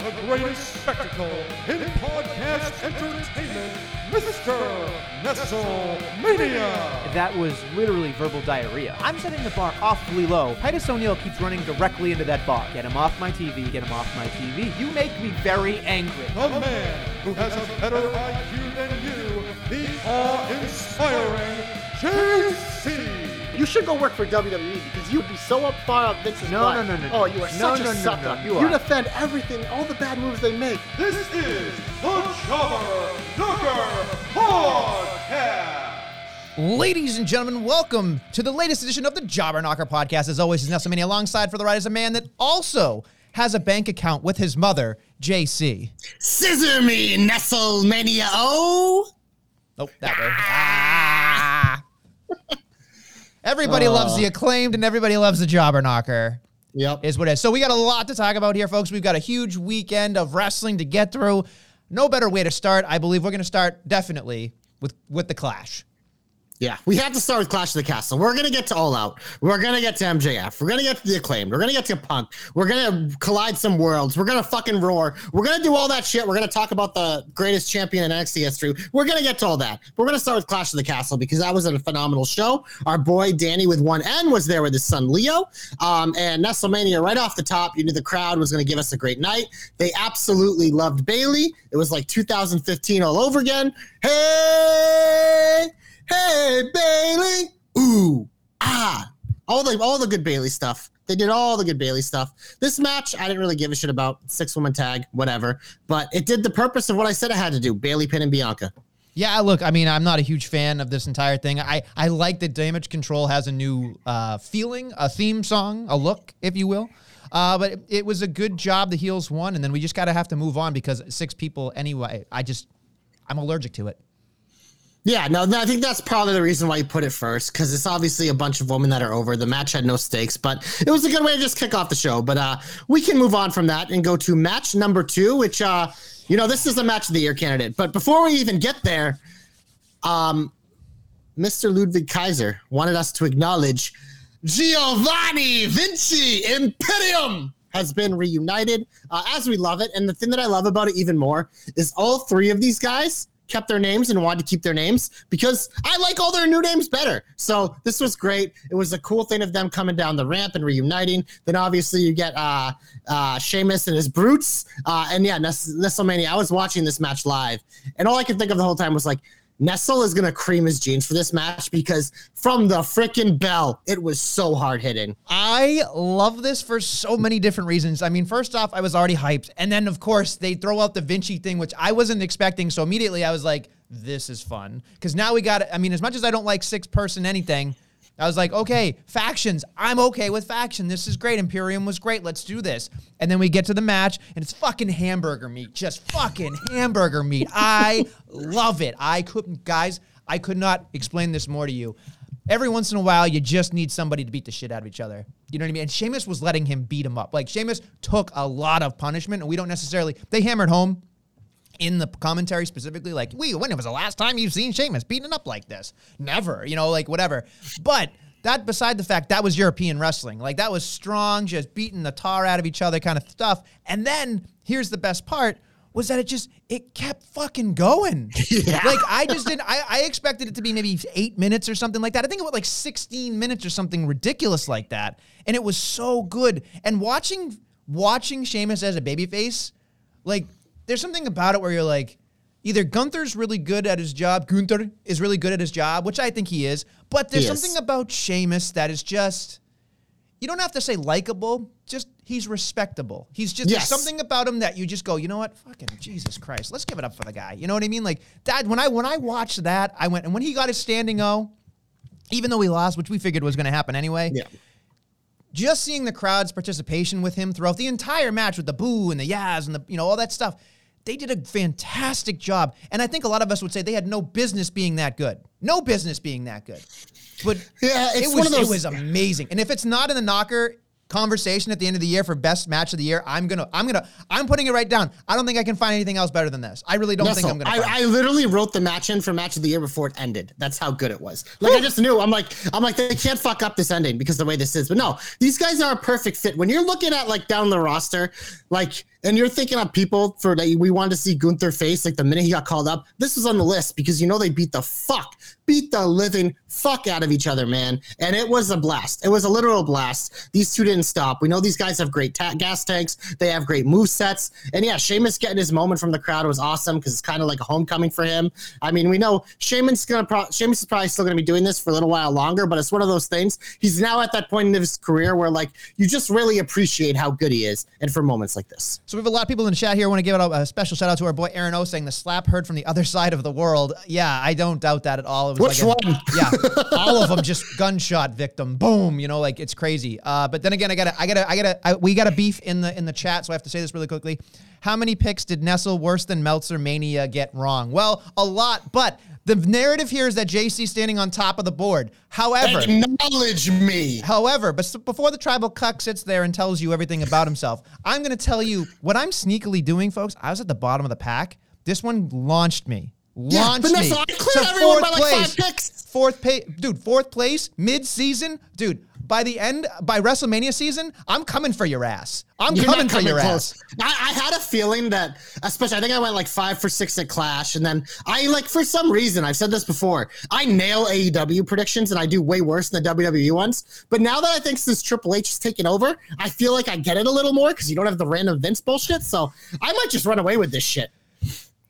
The greatest spectacle in podcast entertainment, Mr. Nestlemania. That was literally verbal diarrhea. I'm setting the bar awfully low. Titus O'Neil keeps running directly into that bar. Get him off my TV, get him off my TV. You make me very angry. The man who has a better IQ than you, the awe-inspiring JC. You should go work for WWE because you'd be so up far up Vince's No, butt. no, no, no, no. Oh, you are No, such no, a no, sucker. no, you are. defend everything, all the bad moves they make. This is the Jobber Knocker Podcast. Ladies and gentlemen, welcome to the latest edition of the Jobber Knocker podcast. As always, is Nelson Mania alongside for the ride is a man that also has a bank account with his mother, JC. Scissor me, Nestle Mania. Oh, Oh, that way. Ah. Everybody loves the uh. acclaimed and everybody loves the Jobber Knocker. yep. is what it is. So we got a lot to talk about here, folks. We've got a huge weekend of wrestling to get through. No better way to start. I believe we're going to start definitely with with the Clash. Yeah, we have to start with Clash of the Castle. We're gonna get to All Out. We're gonna get to MJF. We're gonna get to the Acclaimed. We're gonna get to Punk. We're gonna collide some worlds. We're gonna fucking roar. We're gonna do all that shit. We're gonna talk about the greatest champion in NXT history. We're gonna get to all that. We're gonna start with Clash of the Castle because that was a phenomenal show. Our boy Danny with one N was there with his son Leo. Um, and Nestlemania right off the top, you knew the crowd was gonna give us a great night. They absolutely loved Bayley. It was like 2015 all over again. Hey, hey, Bayley. Ooh, ah. All the all the good Bayley stuff. They did all the good Bayley stuff. This match, I didn't really give a shit about. Six woman tag, whatever. But it did the purpose of what I said it had to do. Bayley, Pin, and Bianca. Yeah, look, I mean, I'm not a huge fan of this entire thing. I, I like that Damage Control has a new uh, feeling, a theme song, a look, if you will. Uh, but it, it was a good job. The heels won, and then we just got to have to move on because six people anyway. I just, I'm allergic to it. Yeah, no, I think that's probably the reason why you put it first because it's obviously a bunch of women that are over. The match had no stakes, but it was a good way to just kick off the show. But uh, we can move on from that and go to match number two, which uh, you know, this is a match of the year candidate. But before we even get there, um, Mr. Ludwig Kaiser wanted us to acknowledge Giovanni Vinci Imperium has been reunited uh, as we love it. And the thing that I love about it even more is all three of these guys kept their names and wanted to keep their names because I like all their new names better. So this was great. It was a cool thing of them coming down the ramp and reuniting. Then obviously you get uh uh Sheamus and his brutes. Uh and yeah, Ness- Nestlemania. I was watching this match live and all I could think of the whole time was like Nestle is gonna cream his jeans for this match because from the freaking bell, it was so hard hitting. I love this for so many different reasons. I mean, first off, I was already hyped. And then, of course, they throw out the Vinci thing, which I wasn't expecting. So immediately I was like, this is fun. Because now we got, I mean, as much as I don't like six person anything, I was like, okay, factions. I'm okay with faction. This is great. Imperium was great. Let's do this. And then we get to the match, and it's fucking hamburger meat. Just fucking hamburger meat. I love it. I couldn't, guys, I could not explain this more to you. Every once in a while, you just need somebody to beat the shit out of each other. You know what I mean? And Sheamus was letting him beat him up. Like, Sheamus took a lot of punishment, and we don't necessarily, they hammered home in the commentary specifically, like, we when was the last time you've seen Sheamus beaten up like this? Never, you know, like whatever. But that beside the fact that was European wrestling. Like that was strong, just beating the tar out of each other kind of stuff. And then here's the best part was that it just it kept fucking going. Like I just didn't I, I expected it to be maybe eight minutes or something like that. I think it was like 16 minutes or something ridiculous like that. And it was so good. And watching watching Sheamus as a babyface, like there's something about it where you're like, either Gunther's really good at his job, Gunther is really good at his job, which I think he is, but there's something about Sheamus that is just, you don't have to say likable, just he's respectable. He's just, Yes. there's something about him that you just go, you know what, fucking Jesus Christ, let's give it up for the guy. You know what I mean? Like that, when I, when I watched that, I went, and when he got his standing O, even though he lost, which we figured was going to happen anyway, Yeah. just seeing the crowd's participation with him throughout the entire match with the boo and the yas and the you know all that stuff they did a fantastic job. And i think a lot of us would say they had no business being that good. No business being that good. But Yeah, it was those- it was amazing. And if it's not in the knocker conversation at the end of the year for best match of the year, I'm gonna, I'm gonna, I'm putting it right down. I don't think I can find anything else better than this. I really don't think I'm gonna. I, I literally wrote the match in for match of the year before it ended. That's how good it was. Like I just knew. I'm like, I'm like, they can't fuck up this ending because the way this is. But no, these guys are a perfect fit. When you're looking at like down the roster, like, and you're thinking of people for like we wanted to see Gunther face like the minute he got called up. This was on the list because you know they beat the fuck, beat the living fuck out of each other, man. And it was a blast. It was a literal blast. These two didn't stop. We know these guys have great ta- gas tanks. They have great move sets. And yeah, Sheamus getting his moment from the crowd was awesome because it's kind of like a homecoming for him. I mean, we know Sheamus gonna pro- Sheamus is probably still gonna be doing this for a little while longer, but it's one of those things. He's now at that point in his career where like you just really appreciate how good he is, and for moments like this. So we have a lot of people in the chat here. I want to give a special shout out to our boy Aaron O saying the slap heard from the other side of the world. Yeah, I don't doubt that at all. It was Which like a- one? Yeah, all of them just gunshot victim. Boom. You know, like it's crazy. Uh, but then again, I gotta, I gotta, I gotta, I, we got a beef in the in the chat, so I have to say this really quickly. How many picks did Nestle worse than Meltzer Mania get wrong? Well, a lot, but. The narrative here is that JC's standing on top of the board. However, Acknowledge me. However, but before the tribal cuck sits there and tells you everything about himself, I'm going to tell you what I'm sneakily doing, folks. I was at the bottom of the pack. This one launched me. Yeah, Launched but me. I cleared everyone by like five picks. Fourth pay, dude. Fourth place, mid-season, dude. By the end, by WrestleMania season, I'm coming for your ass. I'm You're coming not for your ass. I, I had a feeling that, especially, I think I went like five for six at Clash, and then I like for some reason I've said this before. I nail AEW predictions, and I do way worse than the WWE ones. But now that I think since Triple H is taking over, I feel like I get it a little more because you don't have the random Vince bullshit. So I might just run away with this shit.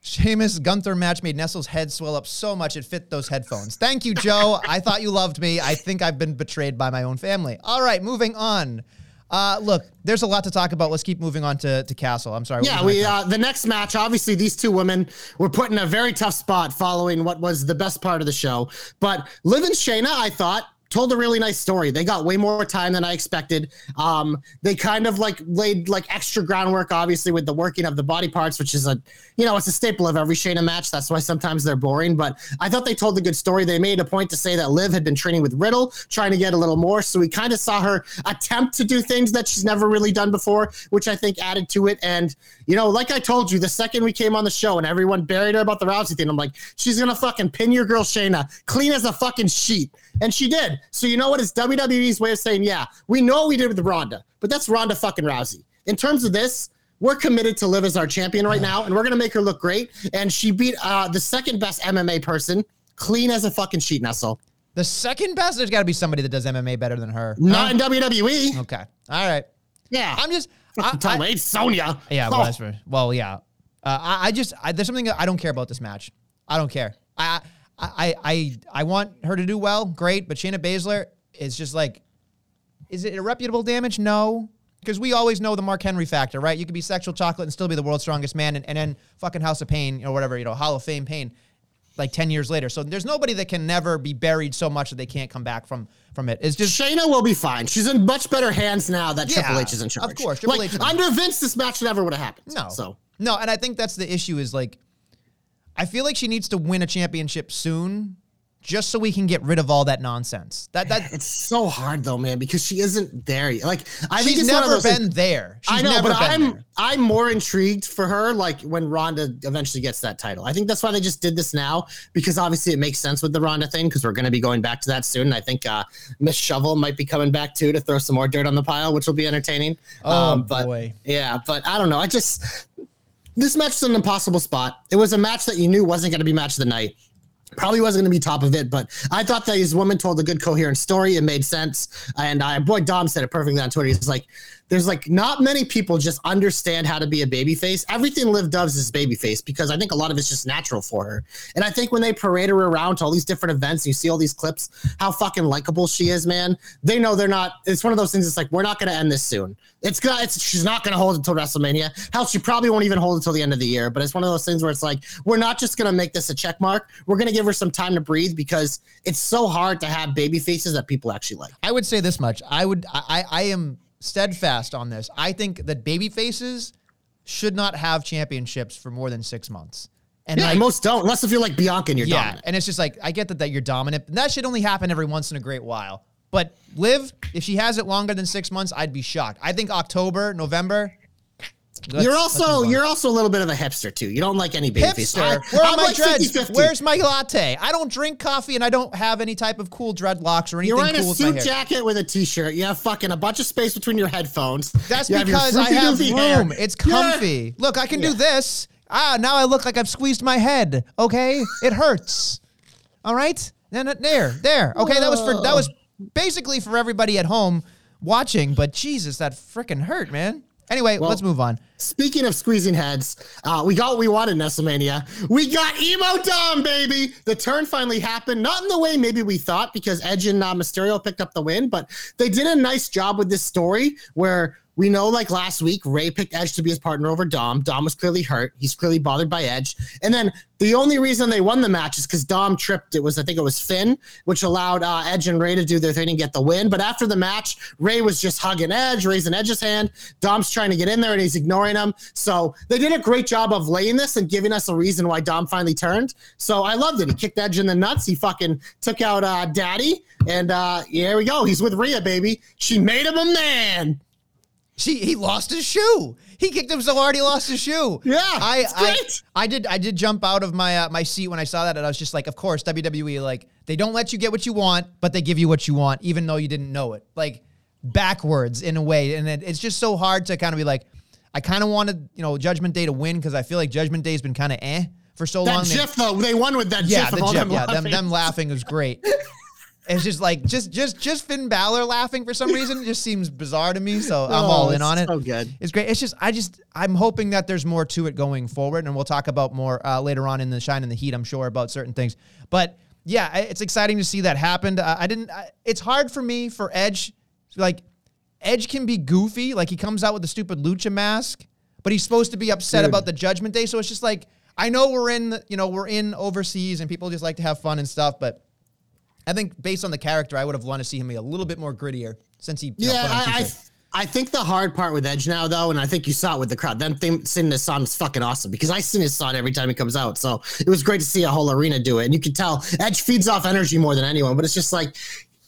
Sheamus Gunther match made Nestle's head swell up so much it fit those headphones. Thank you, Joe. I thought you loved me. I think I've been betrayed by my own family. All right, moving on. Uh, look, there's a lot to talk about. Let's keep moving on to, to Castle. I'm sorry. Yeah, we uh, the next match. Obviously, these two women were put in a very tough spot following what was the best part of the show. But Liv and Shayna, I thought, told a really nice story. They got way more time than I expected. Um, they kind of like laid like extra groundwork, obviously, with the working of the body parts, which is a you know it's a staple of every Shayna match. That's why sometimes they're boring. But I thought they told a good story. They made a point to say that Liv had been training with Riddle, trying to get a little more. So we kind of saw her attempt to do things that she's never really done before, which I think added to it. And you know, like I told you, the second we came on the show and everyone buried her about the Rousey thing, I'm like, she's gonna fucking pin your girl Shayna clean as a fucking sheet. And she did. So you know what? It's WWE's way of saying, yeah, we know what we did with Ronda, but that's Ronda fucking Rousey. In terms of this, we're committed to Liv as our champion right now, and we're gonna make her look great. And she beat uh, the second best MMA person, clean as a fucking sheet, Nestle. the second best, there's got to be somebody that does MMA better than her. Not in WWE. Okay. All right. Yeah. I'm just. I, Tom I- Wade, Sonya. Yeah, Oh. well, that's for, well, yeah. Uh, I, I just I, there's something I don't care about this match. I don't care. I I I I want her to do well, great. But Shayna Baszler is just like, is it irreputable damage? No, because we always know the Mark Henry factor, right? You could be sexual chocolate and still be the world's strongest man, and, and then fucking House of Pain or whatever, you know, Hall of Fame pain, like ten years later. So there's nobody that can never be buried so much that they can't come back from from it. It's just Shayna will be fine. She's in much better hands now that Yeah, Triple H is in charge. of course, Triple like, H under Vince, this match never would have happened. No. So no, and I think that's the issue is like I feel like she needs to win a championship soon just so we can get rid of all that nonsense. That that it's so hard though, man, because she isn't there. yet. Like I think she's of never been things- there. She's I know, never but I'm there. I'm more intrigued for her like when Ronda eventually gets that title. I think that's why they just did this now because obviously it makes sense with the Ronda thing because we're going to be going back to that soon. And I think uh, Miss Shovel might be coming back too to throw some more dirt on the pile, which will be entertaining. Oh, but, boy. yeah, but I don't know. I just this match was an impossible spot. It was a match that you knew wasn't going to be match of the night. Probably wasn't going to be top of it, but I thought that this woman told a good coherent story. It made sense, and I boy Dom said it perfectly on Twitter. He's like, "There's like not many people just understand how to be a babyface. Everything Liv does is babyface because I think a lot of it's just natural for her. And I think when they parade her around to all these different events, you see all these clips, how fucking likable she is, man. They know they're not. It's one of those things. It's like we're not going to end this soon. It's got. It's she's not going to hold until WrestleMania. Hell, she probably won't even hold until the end of the year. But it's one of those things where it's like we're not just going to make this a check mark. We're going to give her some time to breathe because it's so hard to have baby faces that people actually like. I would say this much. I would I I am steadfast on this. I think that baby faces should not have championships for more than 6 months. And Yeah, like, most don't, unless if you're like Bianca and you're yeah, dominant. and it's just like I get that that you're dominant, but that should only happen every once in a great while. But Liv, if she has it longer than six months, I'd be shocked. I think October, November. Let's- you're also you're also a little bit of a hipster too. You don't like any baby hipster. I- Where are I'm my like dreads? 50-50. Where's my latte? I don't drink coffee and I don't have any type of cool dreadlocks or anything You're wearing cool a suit jacket with a t-shirt. You have fucking a bunch of space between your headphones. That's You have because I have floofy-doofy hair. room. It's Yeah. comfy. Look, I can Yeah. do this. Ah, now I look like I've squeezed my head. Okay, it hurts. All right, then uh, there, there. Okay, that was for that was basically for everybody at home watching. But Jesus, that freaking hurt, man. Anyway, let's move on. Speaking of squeezing heads, uh, we got what we wanted in WrestleMania. We got Emo Dom, baby. The turn finally happened. Not in the way maybe we thought, because Edge and uh, Mysterio picked up the win, but they did a nice job with this story where we know, like last week, Rey picked Edge to be his partner over Dom. Dom was clearly hurt. He's clearly bothered by Edge. And then the only reason they won the match is because Dom tripped. It was, I think it was Finn, which allowed uh, Edge and Rey to do their thing and get the win. But after the match, Rey was just hugging Edge, raising Edge's hand. Dom's trying to get in there and he's ignoring him. So they did a great job of laying this and giving us a reason why Dom finally turned. So I loved it. He kicked Edge in the nuts. He fucking took out uh, Daddy. And uh, here we go. He's with Rhea, baby. She made him a man. She he lost his shoe. He kicked him so hard he lost his shoe. Yeah, I I. I did I did jump out of my uh, my seat when I saw that, and I was just like, of course, WWE like they don't let you get what you want, but they give you what you want, even though you didn't know it. Like backwards in a way, and it, it's just so hard to kind of be like, I kind of wanted you know Judgment Day to win because I feel like Judgment Day's been kind of eh for so That long. They- GIF, though, they won with that yeah, GIF the gif, them yeah, them, them laughing was great. It's just like just just just Finn Balor laughing for some reason just seems bizarre to me. So I'm Oh, all in on it. so good. It's great. It's just I just I'm hoping that there's more to it going forward, and we'll talk about more uh, later on in the shine and the heat. I'm sure about certain things, but yeah, it's exciting to see that happen. Uh, I didn't. I, it's hard for me for Edge, like Edge can be goofy, like he comes out with the stupid lucha mask, but he's supposed to be upset about the Judgment Day. So it's just like I know we're in, you know, we're in overseas, and people just like to have fun and stuff, but. I think based on the character, I would have wanted to see him be a little bit more grittier since he. know, Yeah, on I, I. I think the hard part with Edge now, though, and I think you saw it with the crowd, them thing, singing this song is fucking awesome because I sing his song every time he comes out. So it was great to see a whole arena do it. And you can tell Edge feeds off energy more than anyone, but it's just like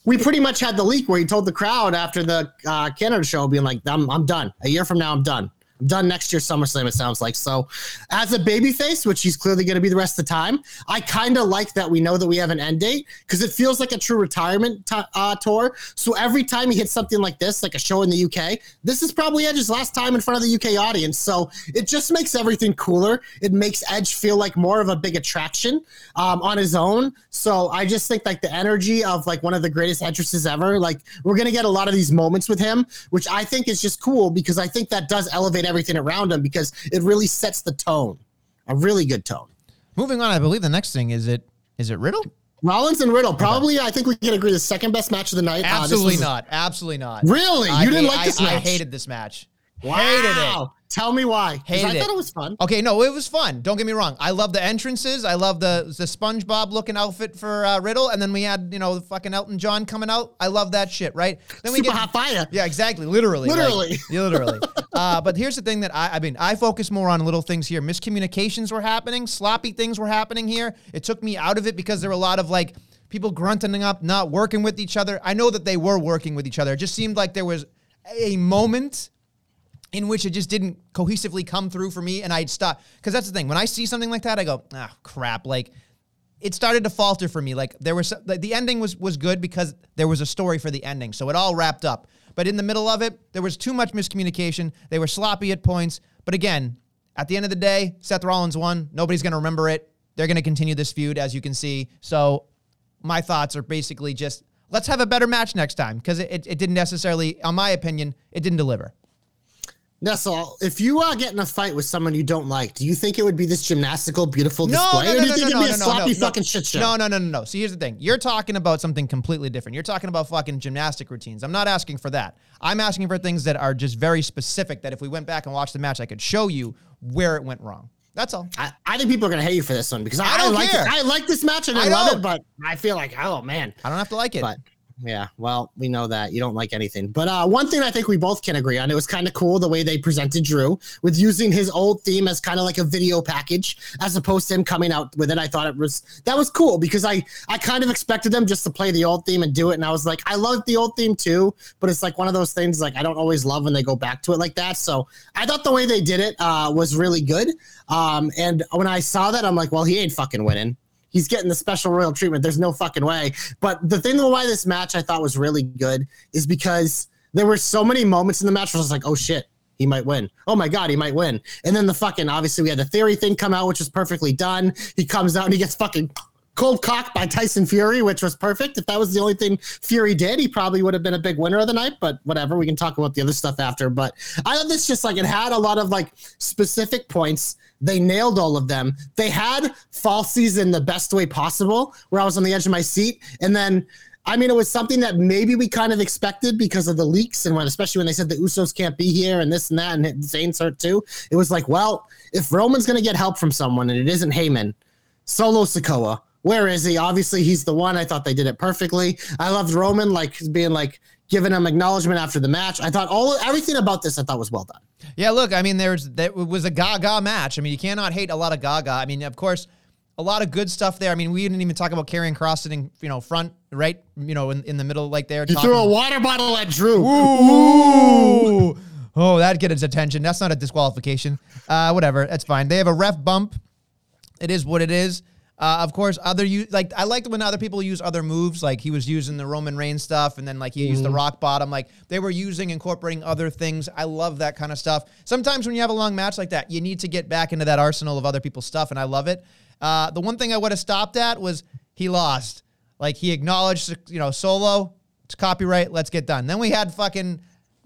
we pretty much had the leak where he told the crowd after the uh, Canada show, being like, I'm, I'm done. A year from now, I'm done. Done next year SummerSlam, it sounds like. So, as a babyface, which he's clearly going to be the rest of the time, I kind of like that we know that we have an end date because it feels like a true retirement t- uh, tour. So, every time he hits something like this, like a show in the UK, this is probably Edge's last time in front of the UK audience. So, it just makes everything cooler. It makes Edge feel like more of a big attraction um, on his own. So, I just think like the energy of like one of the greatest entrances ever, like we're going to get a lot of these moments with him, which I think is just cool because I think that does elevate everything around him because it really sets the tone, a really good tone. Moving on, I believe the next thing is it is it Riddle? Rollins and Riddle, probably, I think we can agree, the second best match of the night. Uh, Absolutely was- not. Absolutely not. Really? I You didn't like this I, I hated this match. Wow. Hated it. Tell me why. Hated I thought it. was fun. Okay, no, it was fun. Don't get me wrong. I love the entrances. I love the the SpongeBob looking outfit for uh, Riddle, and then we had you know the fucking Elton John coming out. I love that shit. Right? Then we Super get hot fire. Yeah, exactly. Literally. Literally. yeah, literally. uh, but here's the thing that I, I mean, I focus more on little things here. Miscommunications were happening, sloppy things were happening here. It took me out of it because there were a lot of like people grunting up, not working with each other. I know that they were working with each other. It just seemed like there was a moment in which it just didn't cohesively come through for me, and I'd stop. Because that's the thing. When I see something like that, I go, ah, crap. Like, it started to falter for me. Like there was like, the ending was was good because there was a story for the ending, so it all wrapped up. But in the middle of it, there was too much miscommunication. They were sloppy at points. But again, at the end of the day, Seth Rollins won. Nobody's going to remember it. They're going to continue this feud, as you can see. So my thoughts are basically just let's have a better match next time because it, it, it didn't necessarily, on my opinion, it didn't deliver. Nessel, if you uh, get in a fight with someone you don't like, do you think it would be this gymnastical, beautiful No, display? no, or no, do you no, think no, it'd be a sloppy fucking shit show? No, no, no, no, no. See, here's the thing. You're talking about something completely different. You're talking about fucking gymnastic routines. I'm not asking for that. I'm asking for things that are just very specific. That if we went back and watched the match, I could show you where it went wrong. That's all. I, I think people are gonna hate you for this one because I, I don't like care. It. I like this match and I, I love it, but I feel like oh man. I don't have to like it. But Yeah, well, we know that you don't like anything. But uh, one thing I think we both can agree on, it was kind of cool the way they presented Drew with using his old theme as kind of like a video package as opposed to him coming out with it. I thought it was that was cool because I I kind of expected them just to play the old theme and do it, and I was like, I love the old theme too, but it's like one of those things like I don't always love when they go back to it like that. So I thought the way they did it uh, was really good. Um, and when I saw that, I'm like, well, he ain't fucking winning he's getting the special royal treatment. There's no fucking way. But the thing why this match I thought was really good is because there were so many moments in the match where I was like, oh shit, he might win. Oh my god, he might win. And then the fucking obviously we had the theory thing come out, which was perfectly done. He comes out and he gets fucking cold cock by Tyson Fury, which was perfect. If that was the only thing Fury did, he probably would have been a big winner of the night. But whatever, we can talk about the other stuff after. But I thought this just like it had a lot of like specific points they nailed all of them. They had fall season the best way possible, where I was on the edge of my seat. And then, I mean, it was something that maybe we kind of expected because of the leaks and when, especially when they said the Usos can't be here and this and that, and Zayn's hurt too. It was like, well, if Roman's going to get help from someone and it isn't Heyman, Solo Sikoa, where is he? Obviously, he's the one. I thought they did it perfectly. I loved Roman, like being like giving him acknowledgement after the match. I thought all everything about this I thought was well done. Yeah, look, I mean, there's that was a Gaga match. I mean, you cannot hate a lot of Gaga. I mean, of course, a lot of good stuff there. I mean, we didn't even talk about Karrion Kross sitting, you know, front, right, you know, in, in the middle, like there. You threw a water bottle at Drew. Ooh. Oh, that'd get his attention. That's not a disqualification. Uh, whatever, that's fine. They have a ref bump. It is what it is. Uh, of course, other you like I liked when other people use other moves. Like he was using the Roman Reigns stuff, and then like he mm-hmm. used the mm-hmm. rock bottom. Like they were using incorporating other things. I love that kind of stuff. Sometimes when you have a long match like that, you need to get back into that arsenal of other people's stuff, and I love it. Uh, the one thing I would have stopped at was he lost. Like he acknowledged, you know, solo. It's copyright. Let's get done. Then we had fucking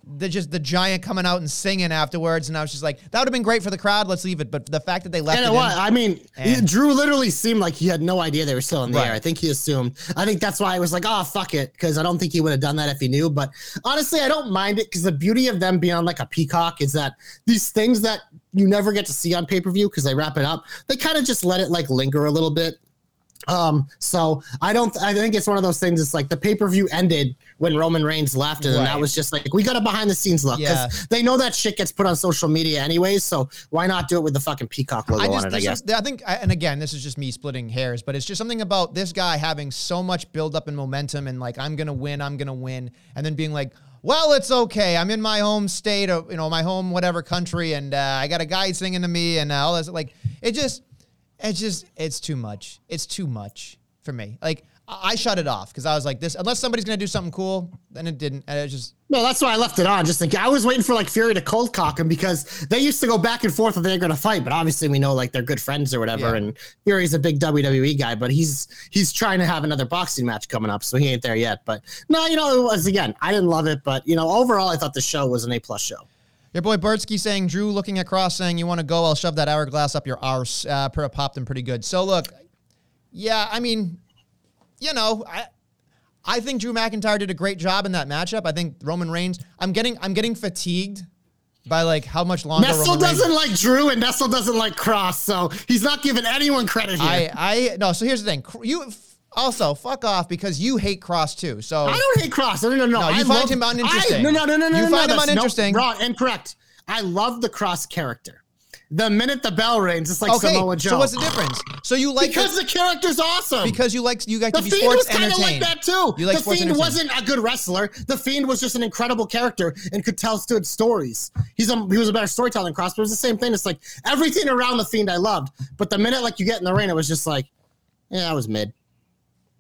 the just the giant coming out and singing afterwards, and I was just like, that would have been great for the crowd. Let's leave it. But the fact that they left and it, in, I mean, and, Drew literally seemed like he had no idea they were still in the right. air. I think he assumed. I think that's why I was like, oh fuck it, because I don't think he would have done that if he knew. But honestly, I don't mind it because the beauty of them being on like a peacock is that these things that you never get to see on pay per view because they wrap it up, they kind of just let it like linger a little bit. Um, so I don't. I think it's one of those things. It's like the pay per view ended when Roman Reigns left, and right. that was just like we got a behind the scenes look because yeah. they know that shit gets put on social media anyways. So why not do it with the fucking peacock logo I just, on it? I guess. Is, I think, and again, this is just me splitting hairs, but it's just something about this guy having so much build up and momentum, and like I'm gonna win, I'm gonna win, and then being like. Well, it's okay. I'm in my home state, or you know, my home whatever country, and uh, I got a guy singing to me, and uh, all this. Like, it just, it's just it's too much. It's too much for me. Like I shut it off because I was like, this unless somebody's gonna do something cool, then it didn't. And it just no, that's why I left it on. Just like I was waiting for like Fury to cold cock him because they used to go back and forth if they're gonna fight, but obviously we know like they're good friends or whatever. Yeah. And Fury's a big WWE guy, but he's he's trying to have another boxing match coming up, so he ain't there yet. But no, you know, it was again, I didn't love it, but you know, overall I thought the show was an A plus show. Your boy Bertsky saying, Drew looking at Kross saying, You want to go? I'll shove that hourglass up your arse. Uh, popped him pretty good. So, look, yeah, I mean, you know, I. I think Drew McIntyre did a great job in that matchup. I think Roman Reigns. I'm getting I'm getting fatigued by like how much longer. Nestle Roman doesn't Reigns. like Drew, and Nestle doesn't like Kross, so he's not giving anyone credit here. I I no. So here's the thing. You also, fuck off because you hate Kross too. So I don't hate Kross. No, no, no. No, you I find love, him uninteresting. I, no, no, no, no, you no. You find no, him uninteresting. No, wrong, incorrect. I love the Kross character. The minute the bell rings, it's like okay, Samoa Joe. So what's the difference? So you like because the, the character's awesome. Because you like you like the to be Fiend sports was kind of like that too. You like the Fiend wasn't a good wrestler. The Fiend was just an incredible character and could tell good stories. He's a, he was a better storyteller than Kross, but it was the same thing. It's like everything around the Fiend I loved, but the minute like you get in the ring, it was just like, yeah, I was mid.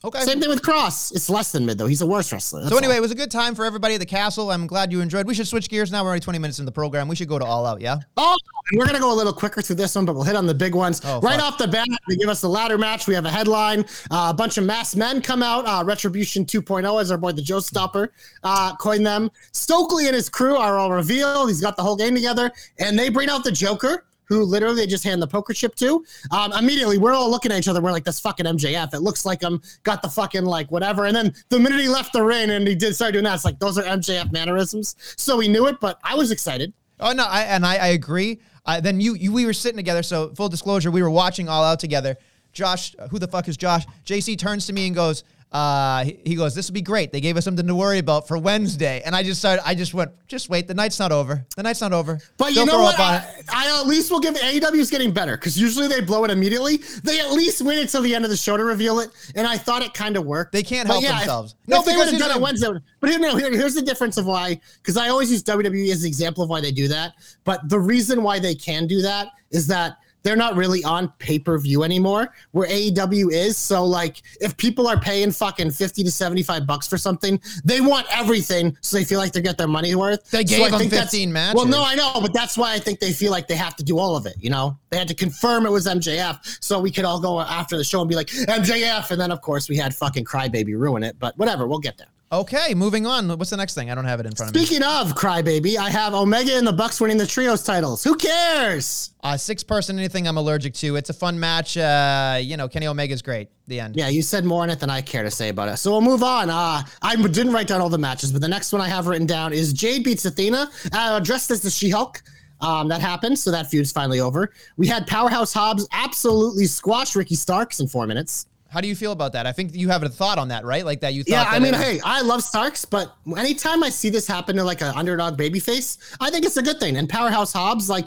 Okay. Same thing with Kross. It's less than mid though. He's a worse wrestler. so anyway, all. it was a good time for everybody at the castle. I'm glad you enjoyed. We should switch gears now. We're already 20 minutes in the program. We should go to All Out. Yeah. Oh, we're gonna go a little quicker through this one, but we'll hit on the big ones oh, right fuck. off the bat. They give us the ladder match. We have a headline. Uh, a bunch of masked men come out. Uh, Retribution 2.0, as our boy the Joe Stopper uh, coined them. Stokely and his crew are all revealed. He's got the whole game together, and they bring out the Joker who literally they just hand the poker chip to. Um, immediately, we're all looking at each other. We're like, "This fucking MJF." It looks like I'm got the fucking like whatever. And then the minute he left the ring and he did start doing that, it's like those are MJF mannerisms. So we knew it, but I was excited. Oh no, I, and I, I agree. Uh, then you, you, we were sitting together. So full disclosure, we were watching All Out together. Josh, who the fuck is Josh? JC turns to me and goes, Uh, he, goes, "This will be great. They gave us something to worry about for Wednesday." And I just started. I just went, "Just wait. The night's not over. The night's not over." But you Don't know what? I. I at least will give AEW is getting better because usually they blow it immediately. They at least wait until the end of the show to reveal it, and I thought it kind of worked. They can't But help yeah, if- themselves. No, It's they would have done it Wednesday. But here, no, here, here's the difference of why. Because I always use WWE as an example of why they do that. But the reason why they can do that is that they're not really on pay per view anymore, where AEW is. So, like, if people are paying fucking 50 to 75 bucks for something, they want everything. So they feel like they get their money worth. They So gave I them think that's- 15 Well, no. I know, but that's why I think they feel like they have to do all of it. You know, they had to confirm it was MJF so we could all go after the show and be like, MJF. And then, of course, we had fucking Crybaby ruin it. But whatever, we'll get there. Okay, moving on. What's the next thing? I don't have it in front of me. Speaking of Crybaby, I have Omega and the Bucks winning the trios titles. Who cares? Uh, six person, anything I'm allergic to. It's a fun match. Uh, you know, Kenny Omega's great. The end. Yeah, you said more on it than I care to say about it. So we'll move on. Uh, I didn't write down all the matches, but the next one I have written down is Jade beats Athena, uh, dressed as the She Hulk. Um, that happened, so that feud's finally over. We had Powerhouse Hobbs absolutely squash Ricky Starks in four minutes. How do you feel about that? I think you have a thought on that, right? Like that you thought. Yeah, that I mean, hey, I love Starks, but anytime I see this happen to like an underdog babyface, I think it's a good thing. And Powerhouse Hobbs, like,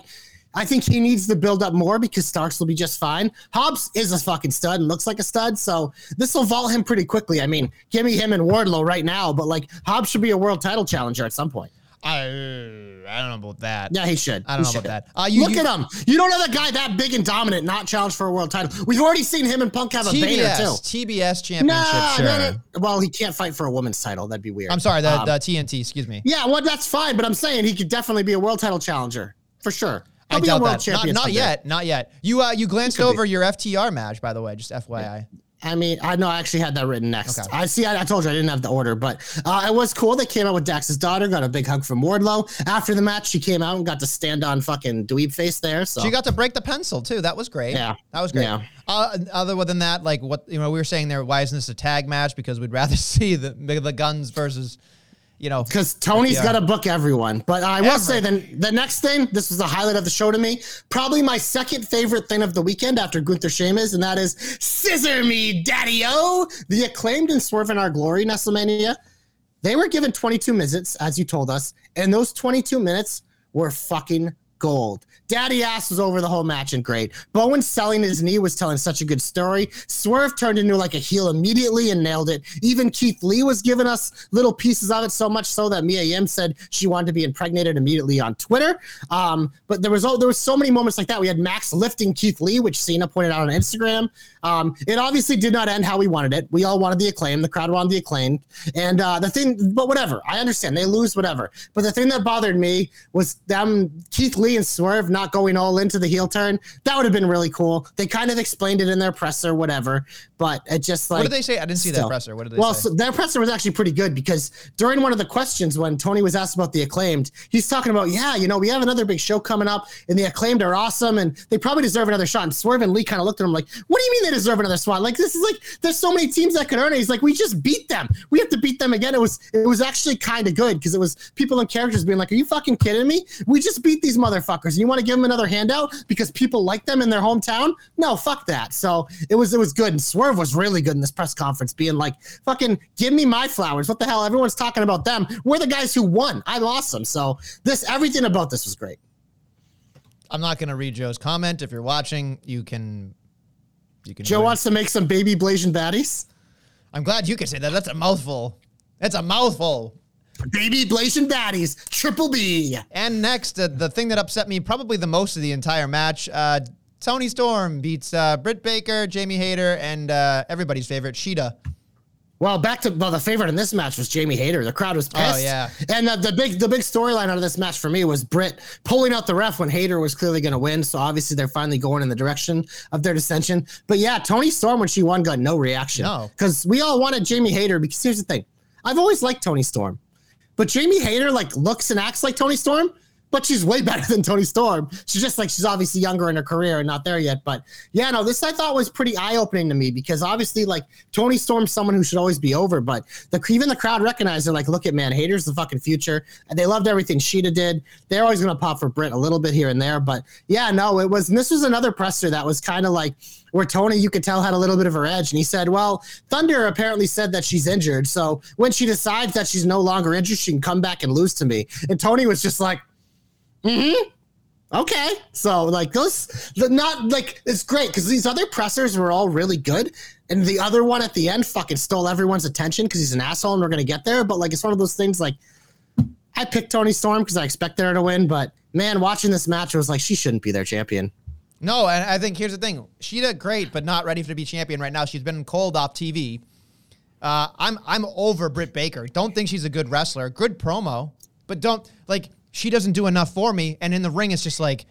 I think he needs to build up more because Starks will be just fine. Hobbs is a fucking stud and looks like a stud, so this will vault him pretty quickly. I mean, give me him and Wardlow right now, but like Hobbs should be a world title challenger at some point. I, I don't know about that. Yeah, he should. I don't He know about that. Uh, you- Look you- at him. You don't have a guy that big and dominant not challenged for a world title. We've already seen him and Punk have a banner TBS, too. TBS championship. Nah, sure. no, no. Well, he can't fight for a woman's title. That'd be weird. I'm sorry, the, Um, the TNT. Excuse me. Yeah, well, that's fine, but I'm saying he could definitely be a world title challenger for sure. I He'll be a doubt world that. Not, champion not yet. Not yet. You uh, you glanced could be. over your FTR match, by the way. Just FYI. I mean, I know I actually had that written next. Okay. I see. I, I told you I didn't have the order, but uh, it was cool. They came out with Dax's daughter, got a big hug from Wardlow. After the match, she came out and got to stand on fucking dweeb face there. So She got to break the pencil too. That was great. Yeah. that was great. Yeah. Uh, other than that, like what you know, we were saying there. Why isn't this a tag match? Because we'd rather see the the Gunns versus, you know, because Tony's Yeah. got to book everyone. But I will say, then the next thing, this was the highlight of the show to me. Probably my second favorite thing of the weekend after Gunther Sheamus, and that is Scissor Me Daddy O, the acclaimed and Swerve in Our Glory Nestlemania. They were given 22 minutes, as you told us, and those 22 minutes were fucking gold. Daddy ass was over the whole match and great. Bowen selling his knee was telling such a good story. Swerve turned into like a heel immediately and nailed it. Even Keith Lee was giving us little pieces of it, so much so that Mia Yim said she wanted to be impregnated immediately on Twitter. Um, but there was oh, there was so many moments like that. We had Max lifting Keith Lee, which Cena pointed out on Instagram. Um, it obviously did not end how we wanted it. We all wanted the acclaim. The crowd wanted the acclaim. And uh, the thing, but whatever. I understand they lose, whatever. But the thing that bothered me was them Keith Lee and Swerve not going all into the heel turn. That would have been really cool. They kind of explained it in their presser, whatever. But it just like what did they say? I didn't see that presser. What did they well, say? so their presser was actually pretty good because during one of the questions when Tony was asked about the acclaimed, he's talking about, yeah, you know, we have another big show coming up, and the acclaimed are awesome, and they probably deserve another shot. And Swerve and Lee kind of looked at him like, what do you mean they deserve another spot? Like this is like there's so many teams that could earn it. He's like, we just beat them. We have to beat them again. It was it was actually kind of good because it was people and characters being like, are you fucking kidding me? We just beat these motherfuckers. And you want to give them another handout because people like them in their hometown? No, fuck that. So it was it was good. And Swerve was really good in this press conference, being like, fucking give me my flowers. What the hell? Everyone's talking about them. We're the guys who won. I lost them. So this everything about this was great. I'm not going to read Joe's comment. If you're watching, you can. You can. Joe wants to make some baby blazing baddies. I'm glad you could say that. That's a mouthful. That's a mouthful. Baby blazing baddies. Triple B. And next, uh, the thing that upset me probably the most of the entire match. Uh, Toni Storm beats uh, Britt Baker, Jamie Hayter, and uh, everybody's favorite Shida. Well, back to well, the favorite in this match was Jamie Hayter. The crowd was pissed. Oh, yeah. And the, the big the big storyline out of this match for me was Britt pulling out the ref when Hayter was clearly going to win. So obviously they're finally going in the direction of their dissension. But yeah, Toni Storm when she won got no reaction. No. because we all wanted Jamie Hayter. Because here's the thing, I've always liked Toni Storm, but Jamie Hayter like looks and acts like Toni Storm. But she's way better than Toni Storm. She's just like she's obviously younger in her career and not there yet. But yeah, no, this I thought was pretty eye opening to me because obviously like Toni Storm's someone who should always be over, but the even the crowd recognized it. Like, look at man, Hayter's the fucking future. And they loved everything Shida did. They're always gonna pop for Britt a little bit here and there, but yeah, no, it was. This was another presser that was kind of like where Toni, you could tell, had a little bit of her edge. And he said, Well, Thunder apparently said that she's injured. So when she decides that she's no longer injured, she can come back and lose to me. And Tony was just like, Mm hmm. Okay. So, like, those, the not like, it's great because these other pressers were all really good. And the other one at the end fucking stole everyone's attention because he's an asshole and we're to get there. But, like, it's one of those things like, I picked Toni Storm because I expect her to win. But, man, watching this match, I was like, she shouldn't be their champion. No, and I think here's the thing: Shida, great, but not ready to be champion right now. She's been cold off TV. Uh, I'm I'm over Britt Baker. Don't think she's a good wrestler. Good promo, but don't like she doesn't do enough for me. And in the ring, it's just like,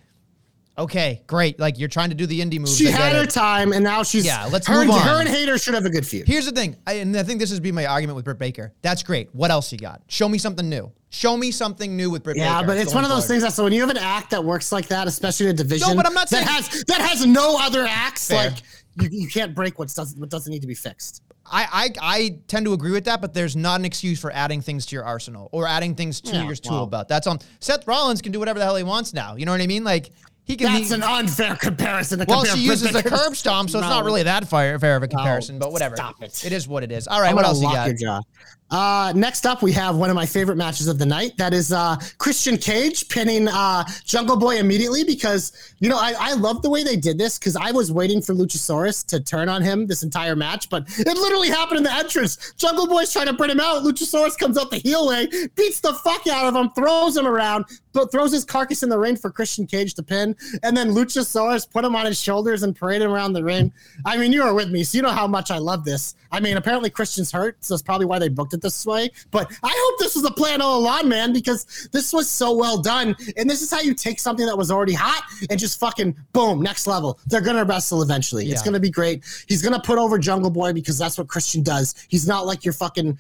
okay, great. Like you're trying to do the indie moves. She had her it. time, and now she's Yeah, let's her, move on. Her and Hayter should have a good feud. Here's the thing, I, and I think this would be my argument with Britt Baker. That's great. What else you got? Show me something new. Show me something new with Britt Yeah, Baker. Yeah, but it's one of those forward. things that so when you have an act that works like that, especially in a division No, but I'm not saying that has that has no other acts, Fair. like you, you can't break what doesn't what doesn't need to be fixed. I, I I tend to agree with that, but there's not an excuse for adding things to your arsenal or adding things to Yeah, your tool well. belt. That's on Seth Rollins can do whatever the hell he wants now. You know what I mean? Like he can. That's he- an unfair comparison. Well, compare she uses a curb stomp, so it's not really that fair, fair of a comparison. but whatever. stop it. It is what it is. All right, I'm what else you got? Uh, next up, we have one of my favorite matches of the night. That is uh, Christian Cage pinning uh, Jungle Boy immediately because, you know, I, I love the way they did this because I was waiting for Luchasaurus to turn on him this entire match, but it literally happened in the entrance. Jungle Boy's trying to bring him out. Luchasaurus comes out the heel way, beats the fuck out of him, throws him around, but throws his carcass in the ring for Christian Cage to pin. And then Luchasaurus put him on his shoulders and parade him around the ring. I mean, you are with me, so you know how much I love this. I mean, apparently Christian's hurt, so that's probably why they booked it this way. But I hope this was a plan all along, man, because this was so well done. And this is how you take something that was already hot and just fucking boom, next level. They're gonna wrestle eventually. It's gonna be great. He's gonna put over Jungle Boy because that's what Christian does. He's not like your fucking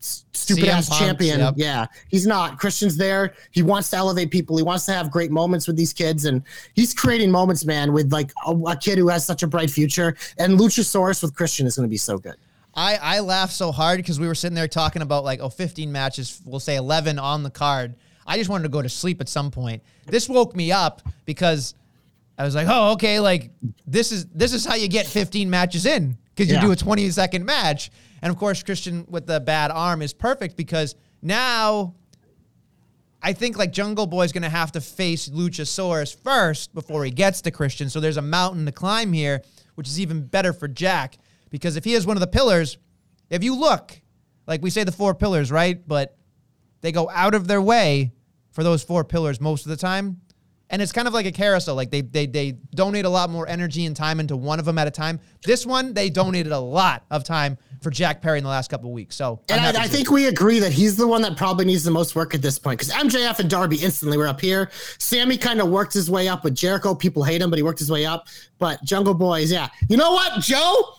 stupid CM ass Punk, champion. yep. Yeah, he's not. Christian's there. He wants to elevate people. He wants to have great moments with these kids, and he's creating moments, man, with like a, a kid who has such a bright future. And Luchasaurus with Christian is going to be so good. I, I laughed so hard because we were sitting there talking about like, oh, 15 matches, we'll say 11 on the card. I just wanted to go to sleep at some point. This woke me up because I was like, oh, okay, like this is this is how you get 15 matches in because you Yeah. do a 20 second match. And of course, Christian with the bad arm is perfect because now I think like Jungle Boy's gonna have to face Luchasaurus first before he gets to Christian. So there's a mountain to climb here, which is even better for Jack because if he is one of the pillars, if you look, like we say the four pillars, right? But they go out of their way for those four pillars most of the time. And it's kind of like a carousel. Like they they they donate a lot more energy and time into one of them at a time. This one, they donated a lot of time for Jack Perry in the last couple of weeks. So I'm And I, I to see it. think we agree that he's the one that probably needs the most work at this point because MJF and Darby instantly were up here. Sammy kind of worked his way up with Jericho. People hate him, but he worked his way up. But Jungle Boys, yeah. You know what, Joe?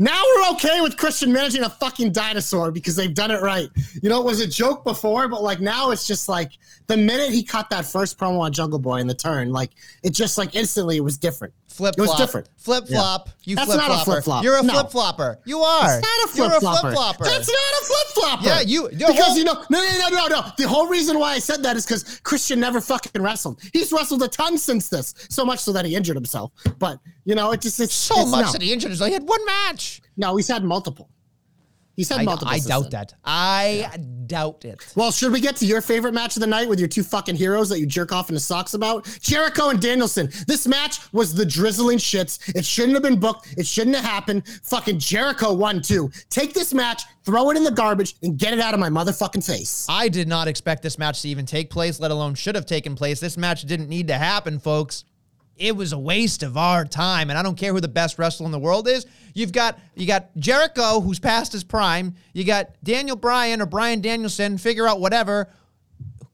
Now we're okay with Christian managing a fucking dinosaur because they've done it right. You know, it was a joke before, but like now it's just like the minute he cut that first promo on Jungle Boy in the turn, like it just like instantly it was different. Flip It was flop. different. Flip flop. You That's flip not a flip flop. You're a No. flip flopper. You are. It's not a You're flip a flopper. flip flopper. That's not a flip flopper. Yeah, you- because well- you know no no no no no. The whole reason why I said that is because Christian never fucking wrestled. He's wrestled a ton since this, so much so that he injured himself. But you know, it just it's so it's much no. that he injured himself. He had one match. No, he's had multiple. He's had I, multiple. I since doubt that. I doubt it. Well, should we get to your favorite match of the night with your two fucking heroes that you jerk off in the socks about? Jericho and Danielson. This match was the drizzling shits. It shouldn't have been booked. It shouldn't have happened. Fucking Jericho won too. Take this match, throw it in the garbage, and get it out of my motherfucking face. I did not expect this match to even take place, let alone should have taken place. This match didn't need to happen, folks. It was a waste of our time, and I don't care who the best wrestler in the world is. You've got you got Jericho, who's past his prime. You got Daniel Bryan or Brian Danielson. Figure out whatever.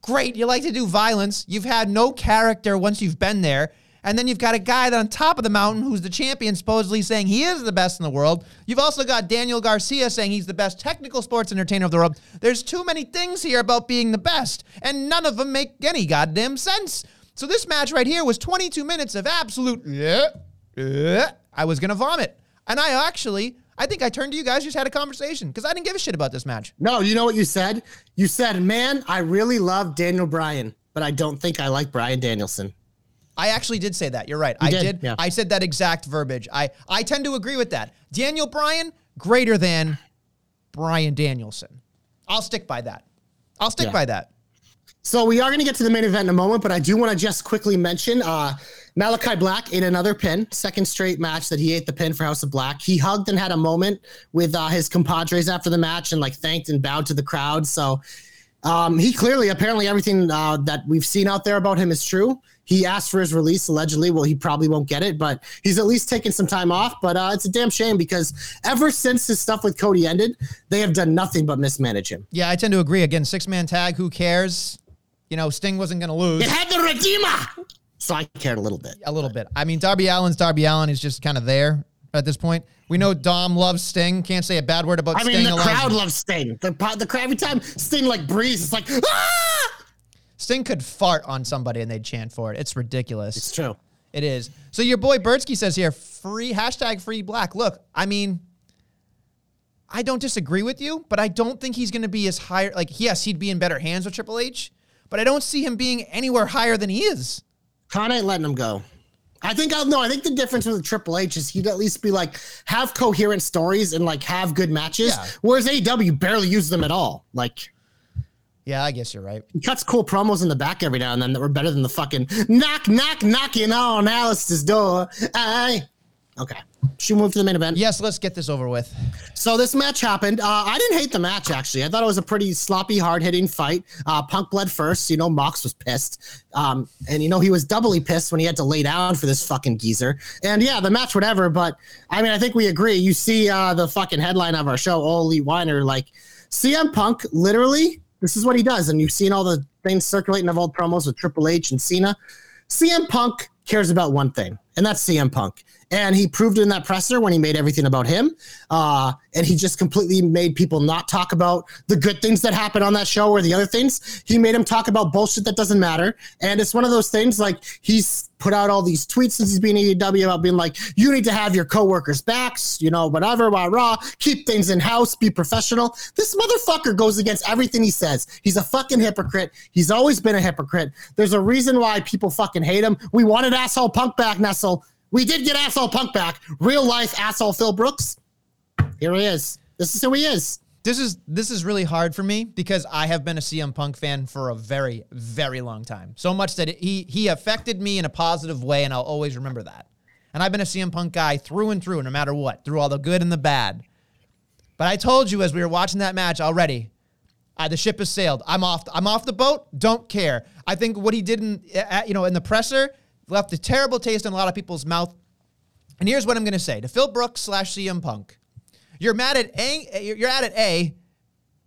Great, you like to do violence. You've had no character once you've been there, And then you've got a guy that on top of the mountain who's the champion, supposedly saying he is the best in the world. You've also got Daniel Garcia saying he's the best technical sports entertainer of the world. There's too many things here about being the best, and none of them make any goddamn sense. So this match right here was 22 minutes of absolute yeah, yeah. I was gonna vomit, and I actually, I think I turned to you guys, just had a conversation because I didn't give a shit about this match. No, you know what you said? You said, man, I really love Daniel Bryan, but I don't think I like Brian Danielson. I actually did say that. You're right. I did, did. yeah. I said that exact verbiage. I I tend to agree with that. Daniel Bryan greater than Brian Danielson. I'll stick by that. I'll stick Yeah. by that. So we are going to get to the main event in a moment, but I do want to just quickly mention uh, Malachi Black ate another pin, second straight match that he ate the pin for House of Black. He hugged and had a moment with uh, his compadres after the match and like thanked and bowed to the crowd. So um, he clearly, apparently, everything uh, that we've seen out there about him is true. He asked for his release allegedly. Well, he probably won't get it, but he's at least taking some time off. But uh, it's a damn shame because ever since his stuff with Cody ended, they have done nothing but mismanage him. Yeah, I tend to agree. Again, six man tag. Who cares? You know, Sting wasn't going to lose It had the Redeemer. So I cared a little bit. a little bit. I mean, Darby Allin's Darby Allin. is just kind of there at this point. We know Dom loves Sting. Can't say a bad word about I Sting. mean, the crowd loves Sting. The, the crowd, every time Sting like breathes, it's like, ah! Sting could fart on somebody and they'd chant for it. It's ridiculous. It's true. It is. So your boy Bertsky says here, free hashtag free black. Look, I mean, I don't disagree with you, but I don't think he's going to be as high. Like, yes, he'd be in better hands with Triple H, but I don't see him being anywhere higher than he is. Khan ain't letting him go. I think I'll no. I think the difference with the Triple H is he'd at least be like have coherent stories and like have good matches. Yeah. Whereas AEW barely uses them at all. Like Yeah, I guess you're right. he cuts cool promos in the back every now and then that were better than the fucking knock knock knocking on Alice's door. I okay. Should we move to the main event? Yes, let's get this over with. So this match happened. Uh, I didn't hate the match actually. I thought it was a pretty sloppy, hard hitting fight. Uh, Punk bled first. You know, Mox was pissed, um, and you know he was doubly pissed when he had to lay down for this fucking geezer. And yeah, the match, whatever. But I mean, I think we agree. You see uh, the fucking headline of our show, Oli Weiner, like CM Punk. Literally, this is what he does. And you've seen all the things circulating of old promos with Triple H and Cena. CM Punk cares about one thing, and that's CM Punk. And he proved it in that presser when he made everything about him. Uh, and he just completely made people not talk about the good things that happen on that show or the other things. He made him talk about bullshit that doesn't matter. And it's one of those things like he's put out all these tweets since he's been AEW about being like, you need to have your coworkers' backs, you know, whatever, rah, rah, keep things in house, be professional. This motherfucker goes against everything he says. He's a fucking hypocrite. He's always been a hypocrite. There's a reason why people fucking hate him. We wanted asshole punk back, Nestle. We did get asshole punk back. Real life asshole Phil Brooks. Here he is. This is who he is. This is this is really hard for me because I have been a CM Punk fan for a very very long time. So much that it, he he affected me in a positive way, and I'll always remember that. And I've been a CM Punk guy through and through, no matter what, through all the good and the bad. But I told you as we were watching that match already, uh, the ship has sailed. I'm off. I'm off the boat. Don't care. I think what he did in you know in the presser left a terrible taste in a lot of people's mouth. And here's what I'm going to say to Phil Brooks slash CM Punk. You're mad at A. You're at A.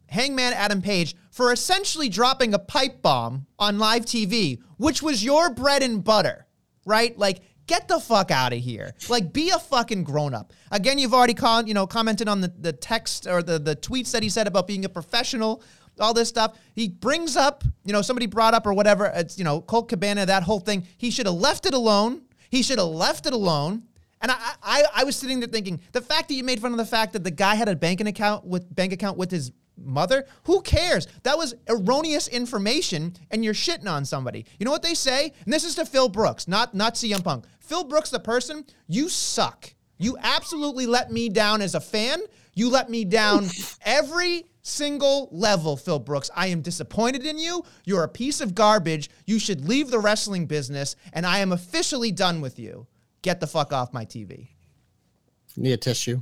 Hangman Adam Page for essentially dropping a pipe bomb on live TV, which was your bread and butter, right? Like, get the fuck out of here. Like, be a fucking grown up. Again, you've already con- you know commented on the, the text or the, the tweets that he said about being a professional, all this stuff. He brings up, you know, somebody brought up or whatever. It's you know Colt Cabana, that whole thing. He should have left it alone. He should have left it alone. And I, I, I was sitting there thinking, the fact that you made fun of the fact that the guy had a banking account with bank account with his mother, who cares? That was erroneous information, and you're shitting on somebody. You know what they say? And this is to Phil Brooks, not not CM Punk. Phil Brooks, the person, you suck. You absolutely let me down as a fan. You let me down every single level, Phil Brooks. I am disappointed in you. You're a piece of garbage. You should leave the wrestling business, and I am officially done with you. Get the fuck off my TV. Need a tissue.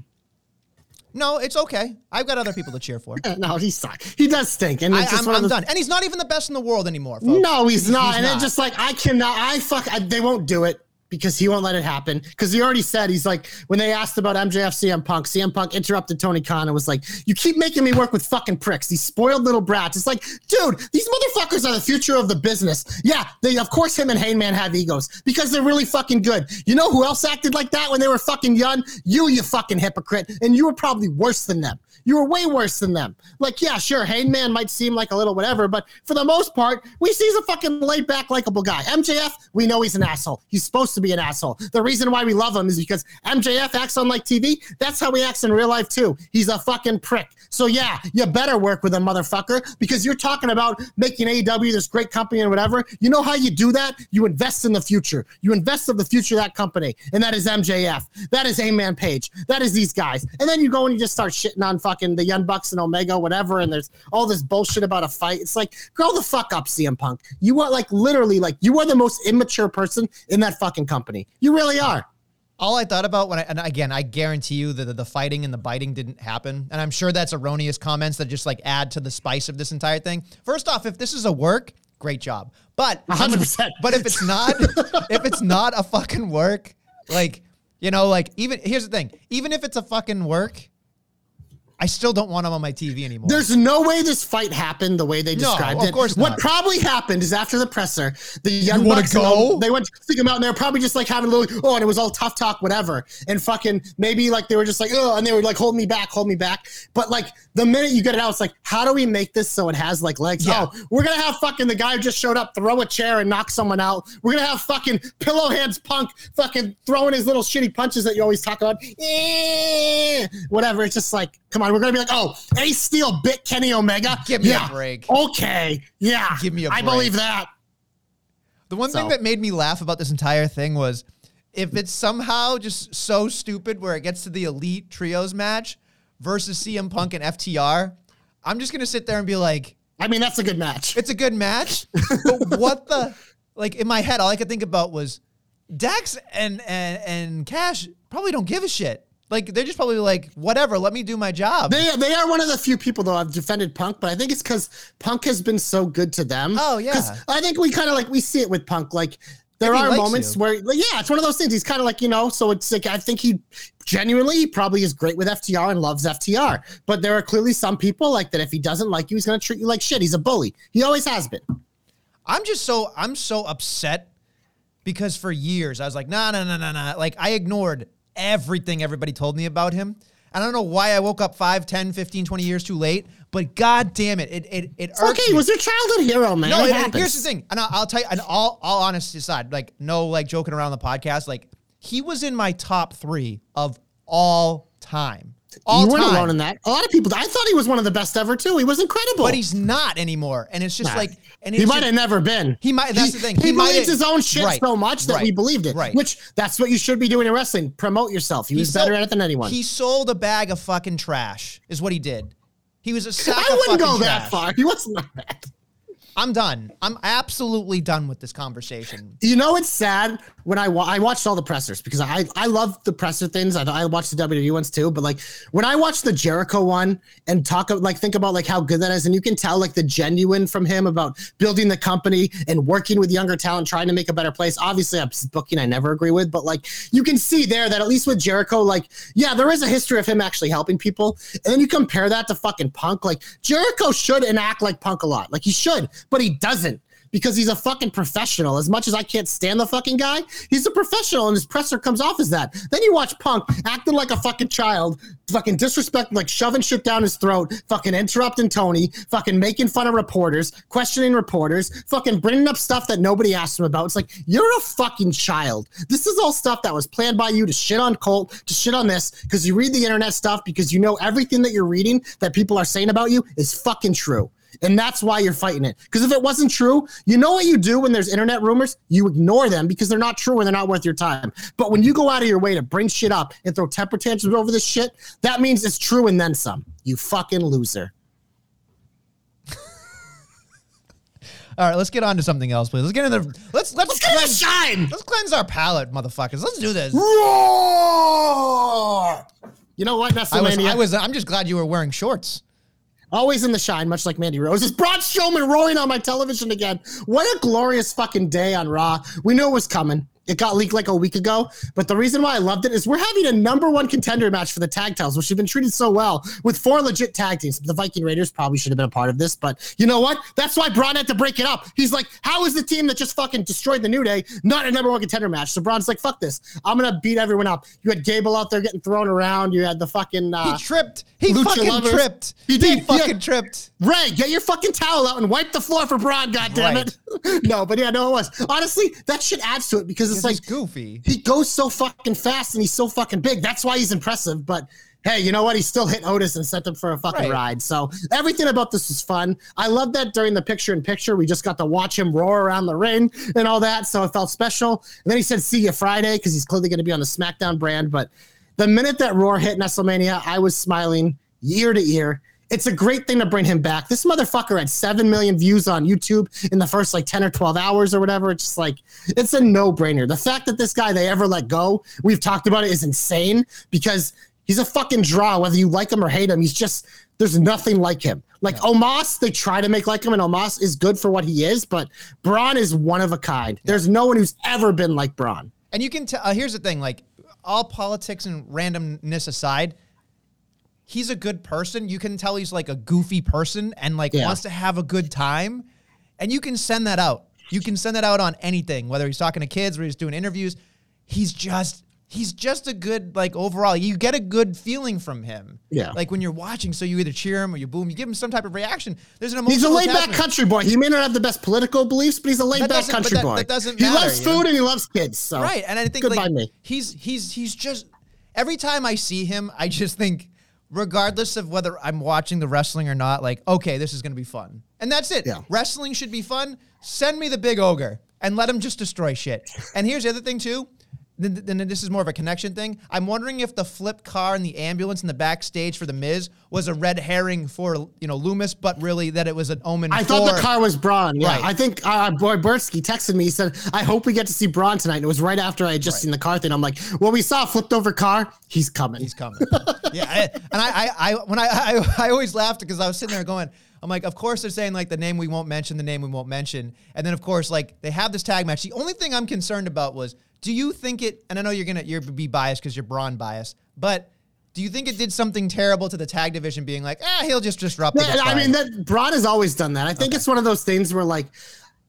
No, it's okay. I've got other people to cheer for. No, he sucks. He does stink. And I, it's just am I'm those- done. And he's not even the best in the world anymore, folks. No, he's not. and not. it's just like I cannot. I fuck. I, they won't do it. Because he won't let it happen. Because he already said he's like when they asked about MJF CM Punk, CM Punk interrupted Tony Khan and was like, "You keep making me work with fucking pricks, these spoiled little brats." It's like, dude, these motherfuckers are the future of the business. Yeah, they of course him and Heyman have egos because they're really fucking good. You know who else acted like that when they were fucking young? You, you fucking hypocrite, and you were probably worse than them. You were way worse than them. Like, yeah, sure, Heyman might seem like a little whatever, but for the most part, we see he's a fucking laid back, likable guy. MJF, we know he's an asshole. He's supposed to be an asshole. The reason why we love him is because MJF acts on like TV. That's how he acts in real life too. He's a fucking prick. So yeah, you better work with a motherfucker, because you're talking about making AEW this great company and whatever. You know how you do that? You invest in the future. You invest in the future of that company, and that is MJF. That is A-Man Page. That is these guys. And then you go and you just start shitting on fucking the Young Bucks and Omega, whatever, and there's all this bullshit about a fight. It's like, grow the fuck up, CM Punk. You are like literally like you are the most immature person in that fucking company. You really are. All I thought about when I, and again, I guarantee you that the, the fighting and the biting didn't happen. And I'm sure that's erroneous comments that just like add to the spice of this entire thing. First off, if this is a work, great job. But 100%. But if it's not, if it's not a fucking work, like, you know, like even, here's the thing, even if it's a fucking work, I still don't want him on my TV anymore. There's no way this fight happened the way they described No, of it. course What probably happened is after the presser, the young wanna bucks go? they went to him out, and they were probably just like having a little oh, and it was all tough talk, whatever, and fucking maybe like they were just like oh, and they were like hold me back, hold me back. But like the minute you get it out, it's like how do we make this so it has like legs? Yeah. Oh, we're gonna have fucking the guy who just showed up throw a chair and knock someone out. We're gonna have fucking pillow hands punk fucking throwing his little shitty punches that you always talk about. Eh, whatever. It's just like come on, we're gonna be like oh, Ace Steel bit Kenny Omega. Give me a yeah. break. Okay, yeah, Give me a I break. believe that. The one thing that made me laugh about this entire thing was if it's somehow just so stupid where it gets to the elite trios match versus CM Punk and FTR, I'm just gonna sit there and be like, I mean, that's a good match. it's a good match, but what the like in my head, all I could think about was Dax and and and Cash probably don't give a shit. Like they're just probably like, whatever, let me do my job. They they are one of the few people though I've defended Punk, but I think it's because Punk has been so good to them. Oh, yeah. I think we kind of like we see it with Punk. Like there are moments you. where like, yeah, it's one of those things. He's kind of like you know. So it's like I think he genuinely he probably is great with FTR and loves FTR. But there are clearly some people like that. If he doesn't like you, he's gonna treat you like shit. He's a bully. He always has been. I'm just so I'm so upset because for years I was like, nah, nah, nah, nah, nah. Like I ignored everything everybody told me about him. I don't know why I woke up 5, 10, 15, 20 years too late, but god damn it. It it it irks okay, he me. was your childhood hero, man. No, It and here's the thing, and I'll, I'll tell you, and all all honesty aside, like no like joking around the podcast, like he was in my top three of all time, all you weren't time. alone in that. A lot of people. I thought he was one of the best ever too. He was incredible. but he's not anymore, and it's just Nah. like, and he might have never been. He might- that's He- the thing. He, He believes his own shit right, so much that right, we believed it. right. Which that's what you should be doing in wrestling. Promote yourself. He, was sold- better at it than anyone. He sold a bag of fucking trash, is what he did. He was a sack I wouldn't go that far. He wasn't that. I'm done. I'm absolutely done with this conversation. You know, it's sad when I wa- I watched all the pressers because I I love the presser things. I, I watched the WWE ones too, but like when I watched the Jericho one and talk like think about like how good that is, and you can tell like the genuine from him about building the company and working with younger talent, trying to make a better place. Obviously, I'm booking I never agree with, but like you can see there that at least with Jericho, like yeah, there is a history of him actually helping people, and then you compare that to fucking Punk. Like Jericho should enact like Punk a lot, like he should, but he doesn't because he's a fucking professional. As much as I can't stand the fucking guy, he's a professional and his presser comes off as that. Then you watch Punk acting like a fucking child, fucking disrespect, like shoving shit down his throat, fucking interrupting Tony, fucking making fun of reporters, questioning reporters, fucking bringing up stuff that nobody asked him about. It's like, you're a fucking child. This is all stuff that was planned by you to shit on Colt, to shit on this, because you read the internet stuff, because you know everything that you're reading that people are saying about you is fucking true. And that's why you're fighting it. Because if it wasn't true, you know what you do when there's internet rumors? You ignore them because they're not true and they're not worth your time. But when you go out of your way to bring shit up and throw temper tantrums over this shit, that means it's true and then some. You fucking loser. All right, let's get on to something else, please. Let's get into the let's let's, Let's cleanse, shine! let's cleanse our palate, motherfuckers. Let's do this. Roar! You know what, I was, WrestleMania? I was I'm just glad you were wearing shorts. Always in the shine, much like Mandy Rose. It's Braun Strowman roaring on my television again. What a glorious fucking day on Raw. We knew it was coming. It got leaked like a week ago. But the reason why I loved it is we're having a number one contender match for the tag titles, which have been treated so well with four legit tag teams. The Viking Raiders probably should have been a part of this, but you know what? That's why Braun had to break it up. He's like, how is the team that just fucking destroyed the New Day not a number one contender match? So Braun's like, fuck this. I'm gonna beat everyone up. You had Gable out there getting thrown around. You had the fucking uh, He tripped. He Lucha fucking lovers. tripped. He He, did, fucking yeah. tripped. Ray, get your fucking towel out and wipe the floor for Braun, goddammit. it. no, but yeah, no, it was. Honestly, that shit adds to it because it's like he's goofy. he goes so fucking fast and he's so fucking big. That's why he's impressive. But hey, you know what? He still hit Otis and sent him for a fucking Right. ride. So everything about this was fun. I love that during the picture in picture, we just got to watch him roar around the ring and all that. So it felt special. And then he said, see you Friday, because he's clearly going to be on the SmackDown brand. But the minute that roar hit WrestleMania, I was smiling ear to ear. It's a great thing to bring him back. This motherfucker had 7 million views on YouTube in the first like 10 or 12 hours or whatever. It's just like, it's a no brainer. The fact that this guy they ever let go, we've talked about it, is insane because he's a fucking draw, whether you like him or hate him. He's just, there's nothing like him. Like Omos, they try to make like him, and Omos is good for what he is, but Braun is one of a kind. There's no one who's ever been like Braun. And you can tell. Uh, here's the thing: like all politics and randomness aside, he's a good person. You can tell he's like a goofy person and like Yeah. wants to have a good time, and you can send that out. You can send that out on anything, whether he's talking to kids or he's doing interviews. He's just he's just a good like overall. You get a good feeling from him. Yeah. Like when you're watching, so you either cheer him or you boo him. You give him some type of reaction. There's an emotional. He's a laid back country boy. He may not have the best political beliefs, but he's a laid back country that- boy. that doesn't he matter, loves you know? food and he loves kids. So Right, and I think good like me. he's he's he's just every time I see him, I just think, regardless of whether I'm watching the wrestling or not, like okay, this is gonna be fun, and that's it. Yeah. Wrestling should be fun. Send me the big ogre and let him just destroy shit. And here's the other thing too. Then, then this is more of a connection thing. I'm wondering if the flip car and the ambulance in the backstage for the Miz was a red herring for you know Lumis, but really that it was an omen. I thought the car was Braun. Yeah, Right. I think uh, boy Bertsky texted me. He said, "I hope we get to see Braun tonight." And it was right after I had just seen the car thing. I'm like, "Well, we saw a flipped over car. He's coming." He's coming. yeah, I, and I, I, I, when I, I, I always laughed because I was sitting there going, I'm like, of course they're saying like the name we won't mention, the name we won't mention, and then of course like they have this tag match. The only thing I'm concerned about was, do you think it? And I know you're gonna you're be biased because you're Braun biased, but do you think it did something terrible to the tag division, being like, ah, he'll just disrupt it? Yeah, I mean, that Braun has always done that. I think it's one of those things where like.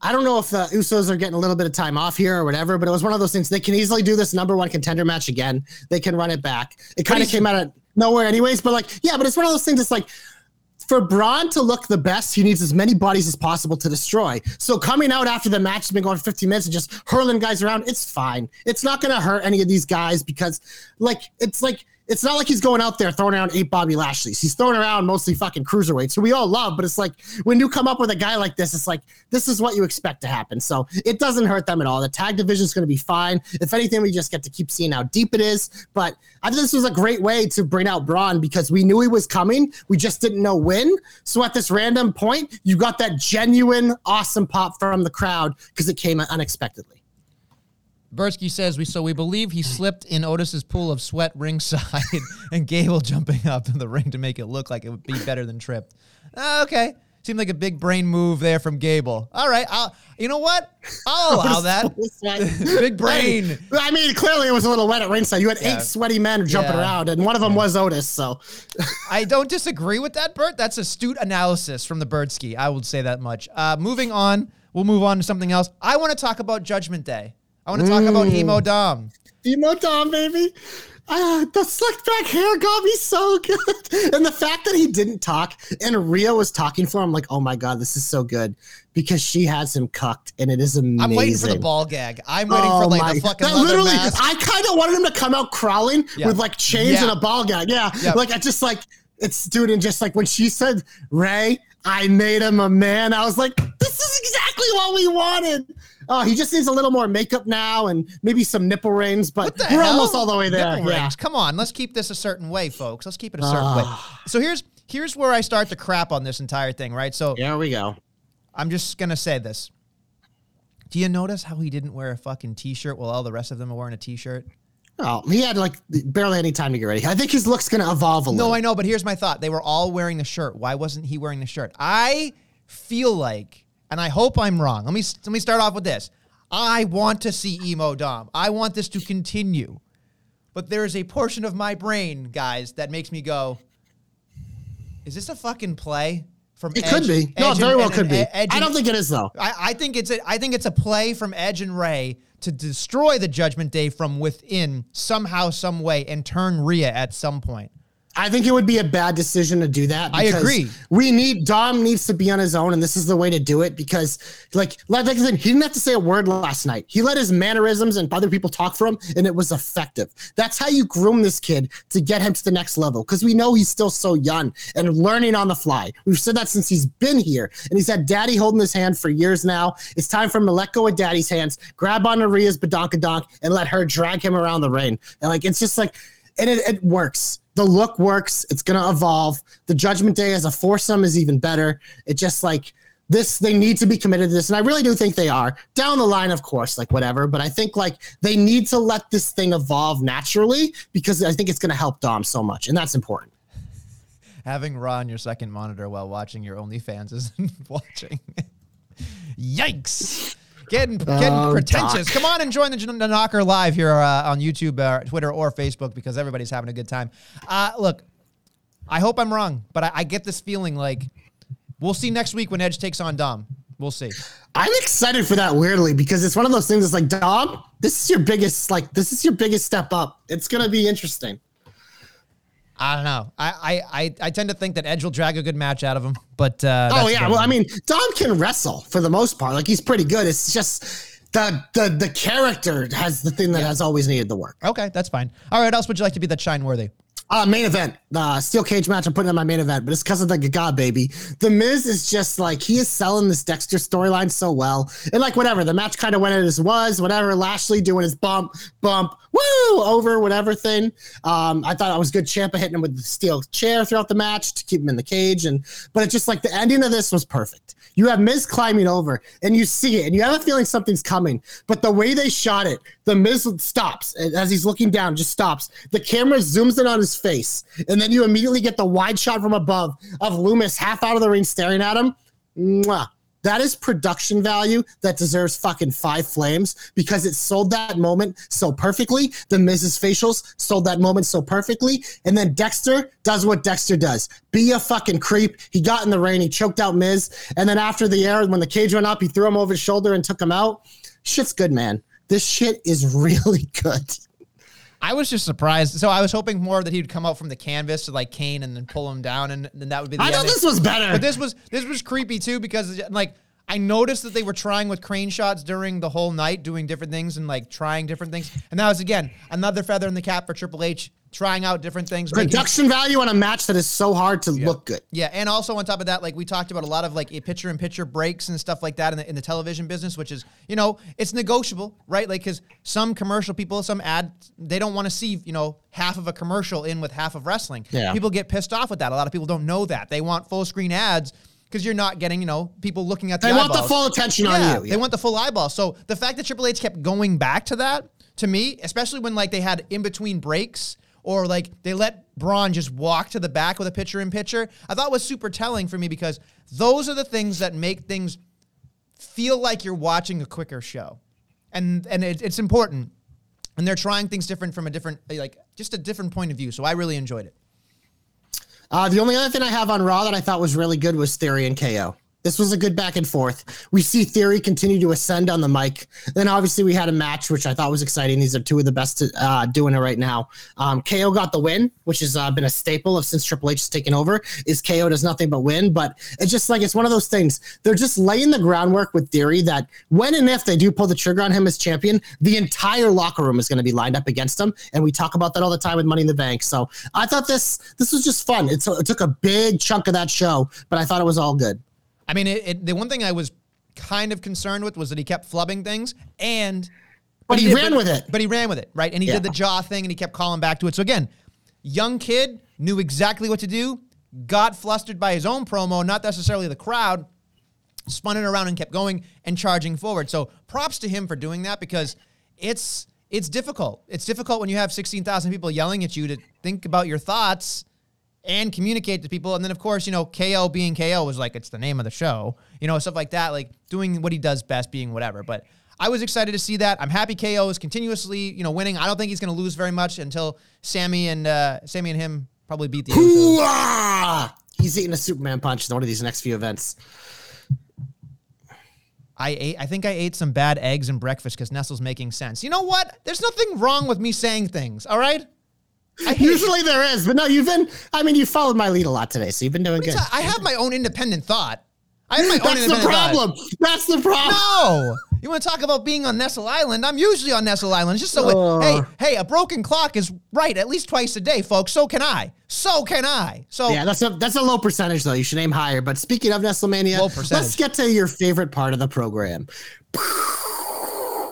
I don't know if the Usos are getting a little bit of time off here or whatever, but it was one of those things. They can easily do this number one contender match again. They can run it back. It kind of came out of nowhere, anyways. But like, yeah, but it's one of those things. It's like for Braun to look the best, he needs as many bodies as possible to destroy. So coming out after the match has been going 15 minutes and just hurling guys around, it's fine. It's not going to hurt any of these guys because, like, it's like it's not like he's going out there throwing around eight Bobby Lashley's. He's throwing around mostly fucking cruiserweights, who we all love. But it's like when you come up with a guy like this, it's like this is what you expect to happen. So it doesn't hurt them at all. The tag division is going to be fine. If anything, we just get to keep seeing how deep it is. But I think this was a great way to bring out Braun because we knew he was coming. We just didn't know when. So at this random point, you got that genuine awesome pop from the crowd because it came unexpectedly. Bursky says we so we believe he slipped in Otis's pool of sweat ringside and Gable jumping up in the ring to make it look like it would be better than tripped. Ah, okay. Seemed like a big brain move there from Gable. All right, I'll, you know what? I'll allow that. Big brain. I mean, clearly it was a little wet at ringside. You had Yeah. eight sweaty men jumping Yeah. around, and one of them was Otis. So I don't disagree with that, Bert. That's astute analysis from the Birdsky. I would say that much. Uh, moving on, we'll move on to something else. I want to talk about Judgment Day. I want to talk about Emo Dom. Emo Dom, baby. Ah, the slicked back hair got me so good. And the fact that he didn't talk and Rio was talking for him, like, oh my God, this is so good. Because she has him cucked and it is amazing. I'm waiting for the ball gag. I'm waiting for like the fucking that literally, mask. I kind of wanted him to come out crawling Yeah. with like chains Yeah. and a ball gag. Yeah. Yep. Like, I just like, it's dude, and just like when she said, Rey, I made him a man, I was like, this is exactly what we wanted. Oh, he just needs a little more makeup now and maybe some nipple rings, but we're hell? almost all the way there. Nipple Yeah. rings. Come on, let's keep this a certain way, folks. Let's keep it a certain Ah. way. So here's here's where I start to crap on this entire thing, right? So There we go. I'm just gonna say this. Do you notice how he didn't wear a fucking t-shirt while all the rest of them are wearing a t-shirt? Oh, he had like barely any time to get ready. I think his look's going to evolve a little. No, I know, but here's my thought. They were all wearing the shirt. Why wasn't he wearing the shirt? I feel like, and I hope I'm wrong. Let me let me start off with this. I want to see emo Dom. I want this to continue. But there is a portion of my brain, guys, that makes me go, is this a fucking play from It Edge- could be. No, it very and- well and- could be. Edge I don't think it is though. I, I think it's a I think it's a play from Edge and Rey to destroy the Judgment Day from within somehow, some way, and turn Rhea at some point. I think it would be a bad decision to do that. I agree. We need Dom needs to be on his own, and this is the way to do it because, like, like I said, he didn't have to say a word last night. He let his mannerisms and other people talk for him, and it was effective. That's how you groom this kid to get him to the next level because we know he's still so young and learning on the fly. We've said that since he's been here, and he's had Daddy holding his hand for years now. It's time for him to let go of Daddy's hands, grab on Rhea's badonkadonk, and let her drag him around the ring. And like, it's just like and it, it works. The look works. It's gonna evolve. The Judgment Day as a foursome is even better. It just like this. They need to be committed to this, and I really do think they are. Down the line, of course, like whatever. But I think like they need to let this thing evolve naturally because I think it's gonna help Dom so much, and that's important. Having Raw on your second monitor while watching your OnlyFans isn't watching. Yikes. Getting, getting Oh, pretentious. Come on and join the, the Knocker live here uh, on YouTube, uh, Twitter, or Facebook because everybody's having a good time. Uh, look, I hope I'm wrong, but I, I get this feeling like we'll see next week when Edge takes on Dom. We'll see. I'm excited for that weirdly because it's one of those things. It's like Dom, this is your biggest like this is your biggest step up. It's gonna be interesting. I don't know. I, I, I, I tend to think that Edge will drag a good match out of him, but uh, Oh yeah, well I mean Dom can wrestle for the most part. Like he's pretty good. It's just the the the character has the thing that has always needed the work. okay, that's fine. All right, what else would you like to be that shine worthy? Uh, main event, uh, steel cage match. I'm putting on my main event, but it's because of the Gaga baby. The Miz is just like he is selling this Dexter storyline so well, and like whatever the match kind of went as was. Whatever Lashley doing his bump, bump, woo over whatever thing. Um, I thought it was good. Ciampa hitting him with the steel chair throughout the match to keep him in the cage, and but it's just like the ending of this was perfect. You have Miz climbing over, and you see it, and you have a feeling something's coming. But the way they shot it, the Miz stops as he's looking down, just stops. The camera zooms in on his face, and then you immediately get the wide shot from above of Lumis half out of the ring staring at him. Mwah. That is production value that deserves fucking five flames because it sold that moment so perfectly. The Miz's facials sold that moment so perfectly. And then Dexter does what Dexter does be a fucking creep. He got in the ring, he choked out Miz. And then after the air, when the cage went up, he threw him over his shoulder and took him out. Shit's good, man. This shit is really good. I was just surprised. So I was hoping more that he'd come out from the canvas to like Kane and then pull him down, and then that would be the I thought this was better. But this was this was creepy too because like I noticed that they were trying with crane shots during the whole night, doing different things and like trying different things. And that was again another feather in the cap for Triple H, trying out different things. making- Production value on a match that is so hard to look good. Yeah, and also on top of that, like we talked about a lot of like a picture in picture breaks and stuff like that in the, in the television business, which is you know it's negotiable, right? Like because some commercial people, some ad, they don't want to see you know half of a commercial in with half of wrestling. Yeah. people get pissed off with that. A lot of people don't know that they want full screen ads because you're not getting you know people looking at the They want the full attention on Yeah, you. They want the full eyeball. So the fact that Triple H kept going back to that, to me, especially when like they had in between breaks or like they let Braun just walk to the back with a pitcher in pitcher, I thought was super telling for me because those are the things that make things feel like you're watching a quicker show. And and it, it's important. And they're trying things different from a different like just a different point of view. So I really enjoyed it. Uh, the only other thing I have on Raw that I thought was really good was Theory and KO. This was a good back and forth. We see Theory continue to ascend on the mic. Then obviously we had a match, which I thought was exciting. These are two of the best uh, doing it right now. Um, KO got the win, which has uh, been a staple of since Triple H has taken over. Is KO does nothing but win, but it's just like it's one of those things. They're just laying the groundwork with Theory that when and if they do pull the trigger on him as champion, the entire locker room is going to be lined up against him, and we talk about that all the time with Money in the Bank. So I thought this this was just fun. It took a big chunk of that show, but I thought it was all good. I mean, it, it, the one thing I was kind of concerned with was that he kept flubbing things and. But he did- ran with it. But he ran with it, right? And he Yeah. did the jaw thing and he kept calling back to it. So again, young kid knew exactly what to do, got flustered by his own promo, not necessarily the crowd, spun it around and kept going and charging forward. So props to him for doing that because it's it's difficult. It's difficult when you have 16,000 people yelling at you to think about your thoughts and communicate to people. And then, of course, you know, KO being KO was like, it's the name of the show, you know, stuff like that, like doing what he does best, being whatever. But I was excited to see that. I'm happy KO is continuously, you know, winning. I don't think he's going to lose very much until Sami and uh, Sami and him probably beat the Hoo-ah! He's eating a Superman punch in one of these next few events. I ate. I think I ate some bad eggs and breakfast because Nestle's making sense. You know what? There's nothing wrong with me saying things. All right. Usually there is, but no, you've been. I mean, you followed my lead a lot today, so you've been doing good. I have my own independent thought. I have my own That's the independent thought. problem. That's the problem. No. You want to talk about being on Nestle Island? I'm usually on Nestle Island. It's just so. Hey, hey, a broken clock is right at least twice a day, folks. So can I. So can I. So Yeah, that's a that's a low percentage though. You should aim higher. But speaking of Nestlemania, Low percentage. let's get to your favorite part of the program.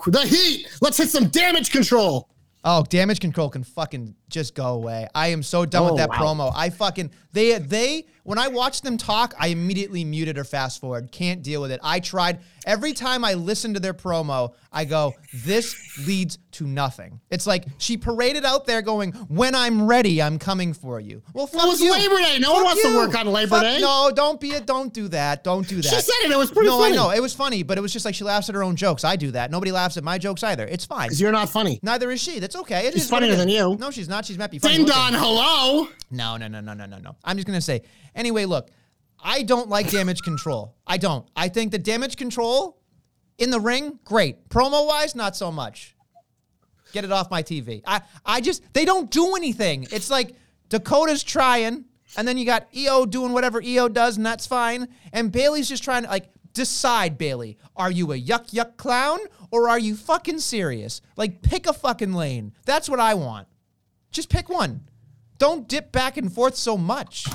The heat. Let's hit some damage control. Oh, damage control can fucking just go away. I am so done Oh, with that wow. promo. I fucking they they when I watch them talk, I immediately muted or fast forward. Can't deal with it. I tried every time I listen to their promo, I go, this leads to nothing. It's like she paraded out there going, "When I'm ready, I'm coming for you." Well, fuck It was you. Labor Day. No one Fuck wants to work on Labor Fuck- Day. No, don't be it. don't do that. Don't do that. She said it. It was pretty no, funny. No, I know it was funny, but it was just like she laughs at her own jokes. I do that. Nobody laughs at my jokes either. It's fine. Because you're not funny. Neither is she. That's okay. It She's funnier than you. No, she's not. She's might be funny. Ding dong, hello. No, no, no, no, no, no, no. I'm just gonna say. Anyway, look, I don't like damage control. I don't. I think the damage control in the ring, great. Promo wise, not so much. Get it off my TV. I, I just they don't do anything. It's like Dakota's trying, and then you got IYO doing whatever IYO does, and that's fine. And Bayley's just trying to like decide, Bayley. Are you a yuck yuck clown or are you fucking serious? Like pick a fucking lane. That's what I want. Just pick one. Don't dip back and forth so much.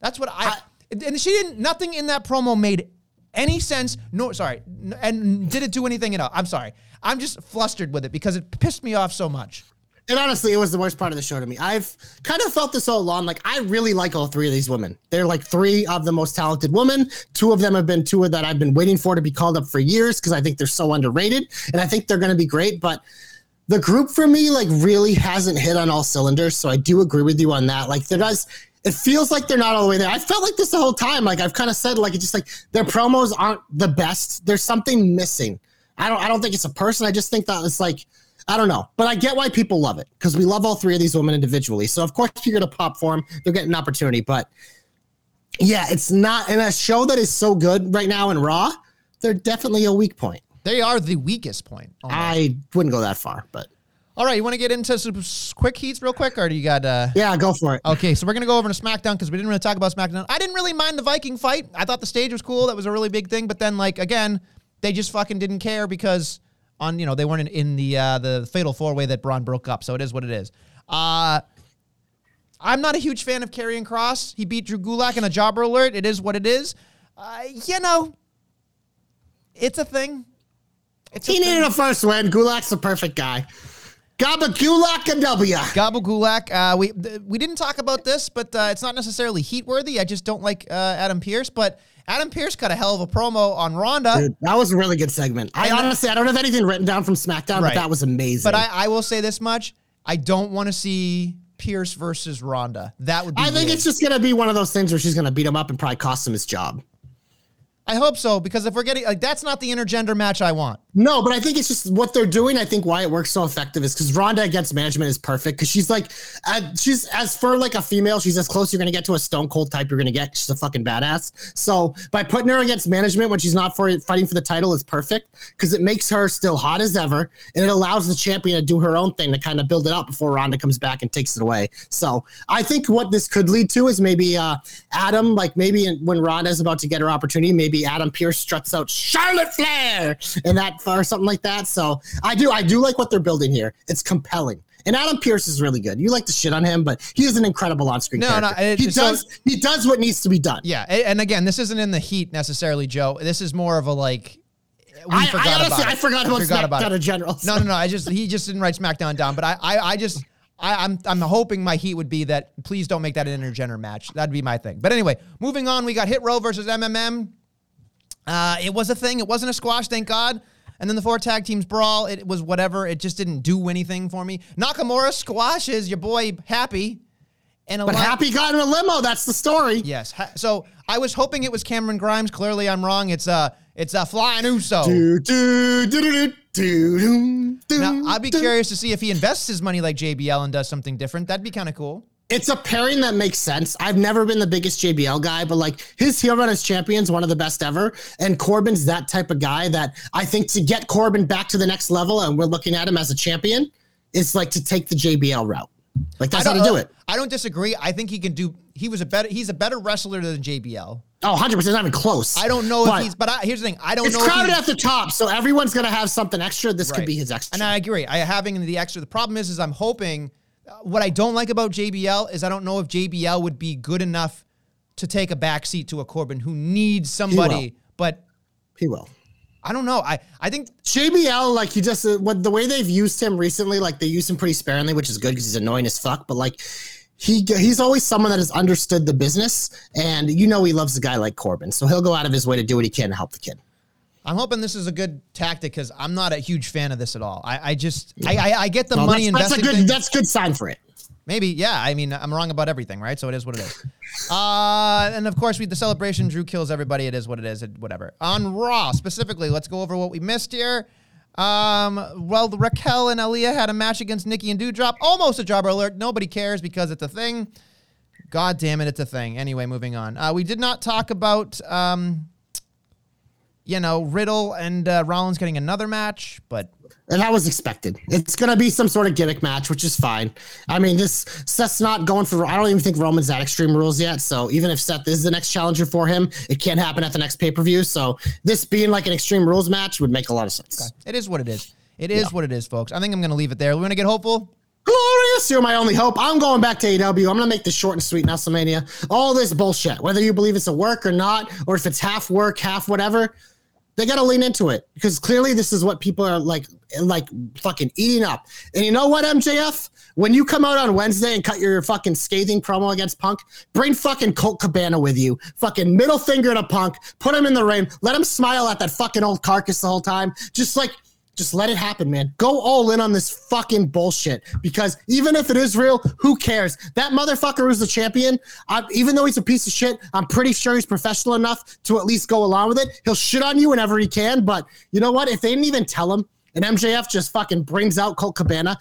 That's what I. and she didn't. Nothing in that promo made any sense. No, sorry, and did it do anything at all? I'm sorry. I'm just flustered with it because it pissed me off so much. And honestly, it was the worst part of the show to me. I've kind of felt this all along. Like, I really like all three of these women. They're like three of the most talented women. Two of them have been two of that I've been waiting for to be called up for years because I think they're so underrated. And I think they're going to be great. But the group for me, like, really hasn't hit on all cylinders. So I do agree with you on that. Like, there does. It feels like they're not all the way there. I felt like this the whole time. Like I've kind of said, like it's just like their promos aren't the best. There's something missing. I don't. I don't think it's a person. I just think that it's like I don't know, but I get why people love it because we love all three of these women individually. So of course you're gonna pop for them. They're getting an opportunity, but yeah, it's not in a show that is so good right now in Raw. They're definitely a weak point. They are the weakest point. almost. I wouldn't go that far, but All right, you want to get into some quick heats real quick, or do you got? uh yeah, go for it. Okay, so we're gonna go over to SmackDown because we didn't really talk about SmackDown. I didn't really mind the Viking fight. I thought the stage was cool. That was a really big thing. But then, like again, they just fucking didn't care because on you know they weren't in, in the uh, the fatal four way that Braun broke up. So it is what it is. Uh I'm not a huge fan of Karrion Kross. He beat Drew Gulak in a jobber alert. It is what it is. Uh, you know, it's a thing. It's a He thing. needed a first win. Gulak's the perfect guy. Gaba Gulak and W. Gobble Gulak. Uh, we th- we didn't talk about this, but uh, it's not necessarily heat worthy. I just don't like uh, Adam Pearce. But Adam Pearce cut a hell of a promo on Ronda. Dude, that was a really good segment. I And- honestly, I don't have anything written down from SmackDown, Right. but that was amazing. But I, I will say this much: I don't want to see Pearce versus Ronda. That would be. I think weird. it's just gonna be one of those things where she's gonna beat him up and probably cost him his job. I hope so because if we're getting like that's not the intergender match I want. No, but I think it's just what they're doing. I think why it works so effective is because Ronda against management is perfect because she's like, uh, she's as for like a female, she's as close you're gonna get to a Stone Cold type you're gonna get. She's a fucking badass. So by putting her against management when she's not for fighting for the title is perfect because it makes her still hot as ever and it allows the champion to do her own thing to kind of build it up before Ronda comes back and takes it away. So I think what this could lead to is maybe uh, Adam, like maybe when Ronda's about to get her opportunity, maybe Adam Pearce struts out Charlotte Flair and that or something like that. So I do, I do like what they're building here. It's compelling. And Adam Pearce is really good. You like to shit on him, but he is an incredible on-screen No, no, it- he so- does, he does what needs to be done. Yeah, and again, this isn't in the heat necessarily, Joe. This is more of a like. We I, forgot I honestly, about it. I forgot about Forgot about SmackDown in general. No, no, no. I just he just didn't write SmackDown down, but I, I, I just. I, I'm I'm hoping my heat would be that please don't make that an intergender match. That'd be my thing. But anyway, moving on, we got Hit Row versus MMM. Uh, it was a thing. It wasn't a squash, thank God. And then the four tag teams brawl. It was whatever. It just didn't do anything for me. Nakamura squashes your boy Happy. And But lot- Happy got in a limo. That's the story. Yes. So I was hoping it was Cameron Grimes. Clearly, I'm wrong. It's uh It's a flying Uso. Do, do, do, do, do, Now, I'd be curious to see if he invests his money like JBL and does something different. That'd be kind of cool. It's a pairing that makes sense. I've never been the biggest JBL guy, but like his heel run as champion's one of the best ever. And Corbin's that type of guy that I think to get Corbin back to the next level, and we're looking at him as a champion, is like to take the JBL route. Like that's how to do it. I don't disagree. I think he can do. He was a better. He's a better wrestler than JBL. Oh, 100% not even close. I don't know But if he's. But I, here's the thing. I don't It's know. if crowded at the top, so everyone's gonna have something extra. This Right. could be his extra. And I agree. I having the extra. The problem is, is I'm hoping. What I don't like about JBL is I don't know if JBL would be good enough to take a backseat to a Corbin who needs somebody. But he will. I don't know. I I think JBL, like he just uh, what the way they've used him recently, like they use him pretty sparingly, which is good because he's annoying as fuck. But like he he's always someone that has understood the business, and you know he loves a guy like Corbin, so he'll go out of his way to do what he can to help the kid. I'm hoping this is a good tactic because I'm not a huge fan of this at all. I, I just I, I I get the Well, money that's, that's a good thing. that's good sign for it. Maybe, yeah. I mean, I'm wrong about everything, right? So it is what it is. Uh, and of course, we the celebration. Drew kills everybody. It is what it is. It, whatever. On Raw specifically, let's go over what we missed here. Um, well, Raquel and Aliyah had a match against Nikki and Doudrop. Almost a jobber alert. Nobody cares because it's a thing. God damn it, it's a thing. Anyway, moving on. Uh, we did not talk about, um, you know, Riddle and uh, Rollins getting another match, but And that was expected. It's gonna be some sort of gimmick match, which is fine. I mean, this Seth's not going for. I don't even think Roman's at Extreme Rules yet. So even if Seth is the next challenger for him, it can't happen at the next pay per view. So this being like an Extreme Rules match would make a lot of sense. it is what it is. It is what it is, folks. I think I'm going to leave it there. We're going to get hopeful. Glorious, you're my only hope. I'm going back to AEW. I'm gonna make this short and sweet, WrestleMania. All this bullshit, whether you believe it's a work or not, or if it's half work, half whatever, they gotta lean into it because clearly this is what people are like, like fucking eating up. And you know what, MJF? When you come out on Wednesday and cut your fucking scathing promo against Punk, bring fucking Colt Cabana with you. Fucking middle finger to Punk. Put him in the ring. Let him smile at that fucking old carcass the whole time. Just like just let it happen, man. Go all in on this fucking bullshit because even if it is real, who cares? That motherfucker who's the champion, I, even though he's a piece of shit, I'm pretty sure he's professional enough to at least go along with it. He'll shit on you whenever he can, but you know what? If they didn't even tell him and MJF just fucking brings out Colt Cabana,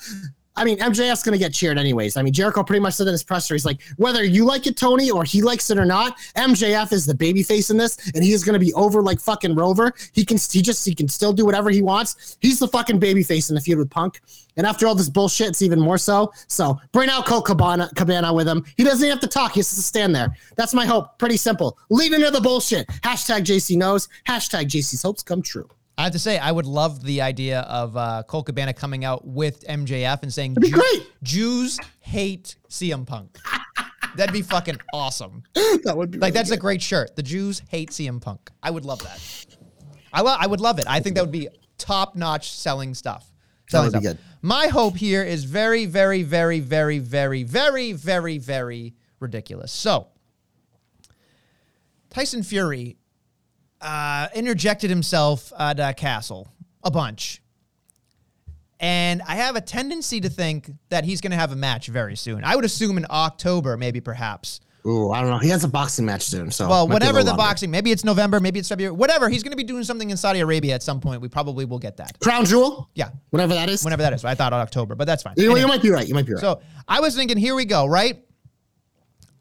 I mean, MJF's going to get cheered anyways. I mean, Jericho pretty much said in his presser, he's like, whether you like it, Tony, or he likes it or not, MJF is the babyface in this, and he is going to be over like fucking Rover. He can, he just, he can still do whatever he wants. He's the fucking babyface in the feud with Punk. And after all this bullshit, it's even more so. So bring out Colt Cabana, Cabana with him. He doesn't even have to talk. He has to stand there. That's my hope. Pretty simple. Lead into the bullshit. Hashtag JC knows. Hashtag JC's hopes come true. I have to say, I would love the idea of uh, Colt Cabana coming out with MJF and saying, be "Jew- great. Jews hate CM Punk. That'd be fucking awesome. That would be Like, really that's a great shirt. The Jews hate CM Punk. I would love that. I, lo- I would love it. I think that would be top notch selling stuff. Selling would be good. My hope here is very, very, very, very, very, very, very, very ridiculous. So, Tyson Fury uh, interjected himself at uh, Castle a bunch. And I have a tendency to think that he's going to have a match very soon. I would assume in October, maybe perhaps. Ooh, I don't know. He has a boxing match soon, so Well, might be a whatever the longer. boxing, maybe it's November, maybe it's February, whatever. He's going to be doing something in Saudi Arabia at some point. We probably will get that. Crown Jewel, Yeah, whatever that is. whenever that is. I thought October, but that's fine. You, Anyway. you might be right. You might be right. So I was thinking, here we go, right?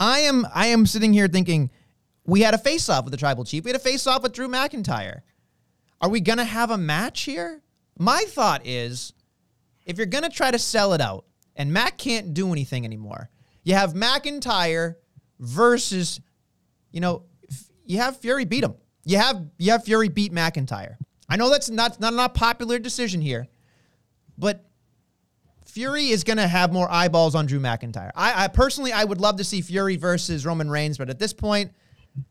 I am I am sitting here thinking, we had a face off with the tribal chief. We had a face off with Drew McIntyre. Are we gonna have a match here? My thought is, if you're gonna try to sell it out, and Mac can't do anything anymore, you have McIntyre versus, you know, you have Fury beat him. You have you have Fury beat McIntyre. I know that's not not a popular decision here, but Fury is going to have more eyeballs on Drew McIntyre. I, I personally, I would love to see Fury versus Roman Reigns, but at this point,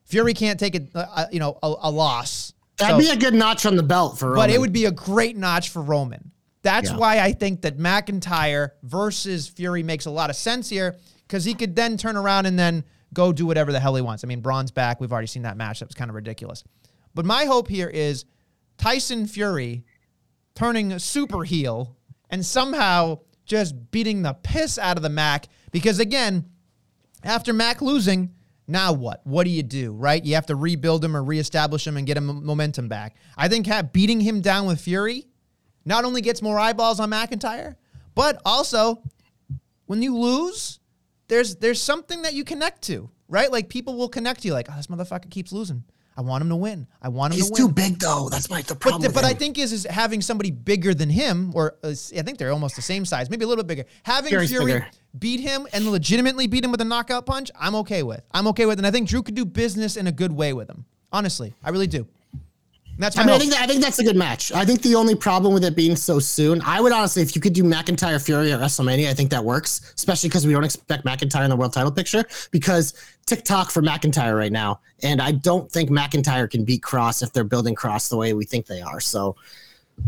Fury can't take a, a you know a, a loss. That'd So- be a good notch on the belt for. but it would be a great notch for Roman. That's Yeah. why I think that McIntyre versus Fury makes a lot of sense here because he could then turn around and then go do whatever the hell he wants. I mean, Braun's back. We've already seen that match. That was kind of ridiculous. But my hope here is Tyson Fury turning super heel and somehow just beating the piss out of the Mac because again, after Mac losing, Now what? What do you do, right? You have to rebuild him or reestablish him and get him momentum back. I think ha- beating him down with Fury not only gets more eyeballs on McIntyre, but also when you lose, there's there's something that you connect to, right? Like people will connect to you, like, oh, this motherfucker keeps losing. I want him to win. I want him He's to win. He's too big though. That's my the But, problem. the- with but I think is is having somebody bigger than him, or uh, I think they're almost the same size, maybe a little bit bigger. Having Fury's Fury bigger. Beat him and legitimately beat him with a knockout punch, I'm okay with. I'm okay with, and I think Drew could do business in a good way with him. Honestly, I really do. And that's I mean, I think, that, I think that's a good match. I think the only problem with it being so soon, I would honestly, if you could do McIntyre Fury at WrestleMania, I think that works, especially because we don't expect McIntyre in the world title picture because TikTok for McIntyre right now. And I don't think McIntyre can beat Kross if they're building Kross the way we think they are. So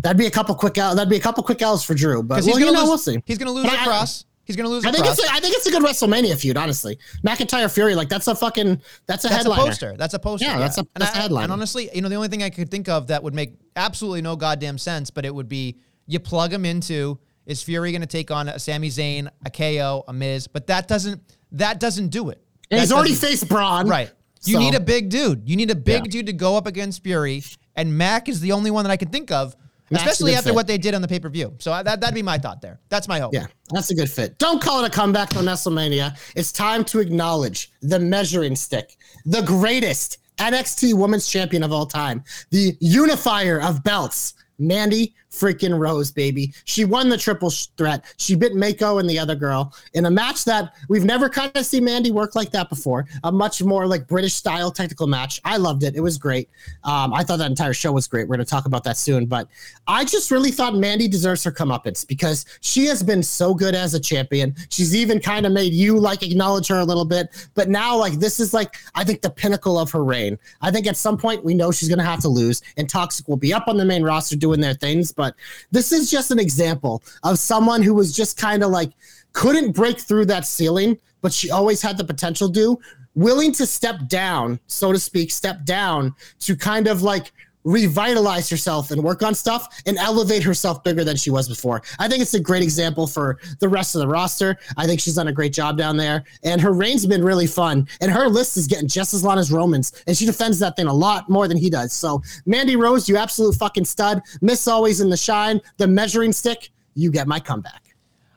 that'd be a couple quick out. That'd be a couple quick L's for Drew. But well, you know, lose. we'll see. He's gonna lose But across. He's gonna lose I think across. it's a, I think it's a good WrestleMania feud, honestly. McIntyre Fury, like that's a fucking that's a That's headliner. a poster. That's a poster. Yeah, that's a- And that's a I- headliner. And honestly, you know, the only thing I could think of that would make absolutely no goddamn sense, but it would be you plug him into is Fury going to take on a Sami Zayn, a KO, a Miz, but that doesn't that doesn't do it. That he's already faced Braun. right. You So- need a big dude. You need a big Yeah. dude to go up against Fury, and Mac is the only one that I can think of, Mac's a especially after fit. what they did on the pay per view. So I, that that'd be my thought there. That's my hope. Yeah, that's a good fit. Don't call it a comeback on WrestleMania. It's time to acknowledge the measuring stick, the greatest NXT Women's Champion of all time, the unifier of belts, Mandy freaking Rose, baby. She won the triple threat. She bit Meiko and the other girl in a match that we've never kind of seen Mandy work like that before. A much more like British style technical match. I loved it. It was great. Um, I thought that entire show was great. We're going to talk about that soon. But I just really thought Mandy deserves her comeuppance because she has been so good as a champion. She's even kind of made you like acknowledge her a little bit. But now, like, this is like, I think the pinnacle of her reign. I think at some point we know she's going to have to lose, and Toxic will be up on the main roster doing their things. But this is just an example of someone who was just kind of like, couldn't break through that ceiling, but she always had the potential to, willing to step down, so to speak, step down to kind of like revitalize herself and work on stuff and elevate herself bigger than she was before. I think it's a great example for the rest of the roster. I think she's done a great job down there, and her reign's been really fun. And her list is getting just as long as Roman's, and she defends that thing a lot more than he does. So, Mandy Rose, you absolute fucking stud. Miss always in the shine, the measuring stick. You get my comeback.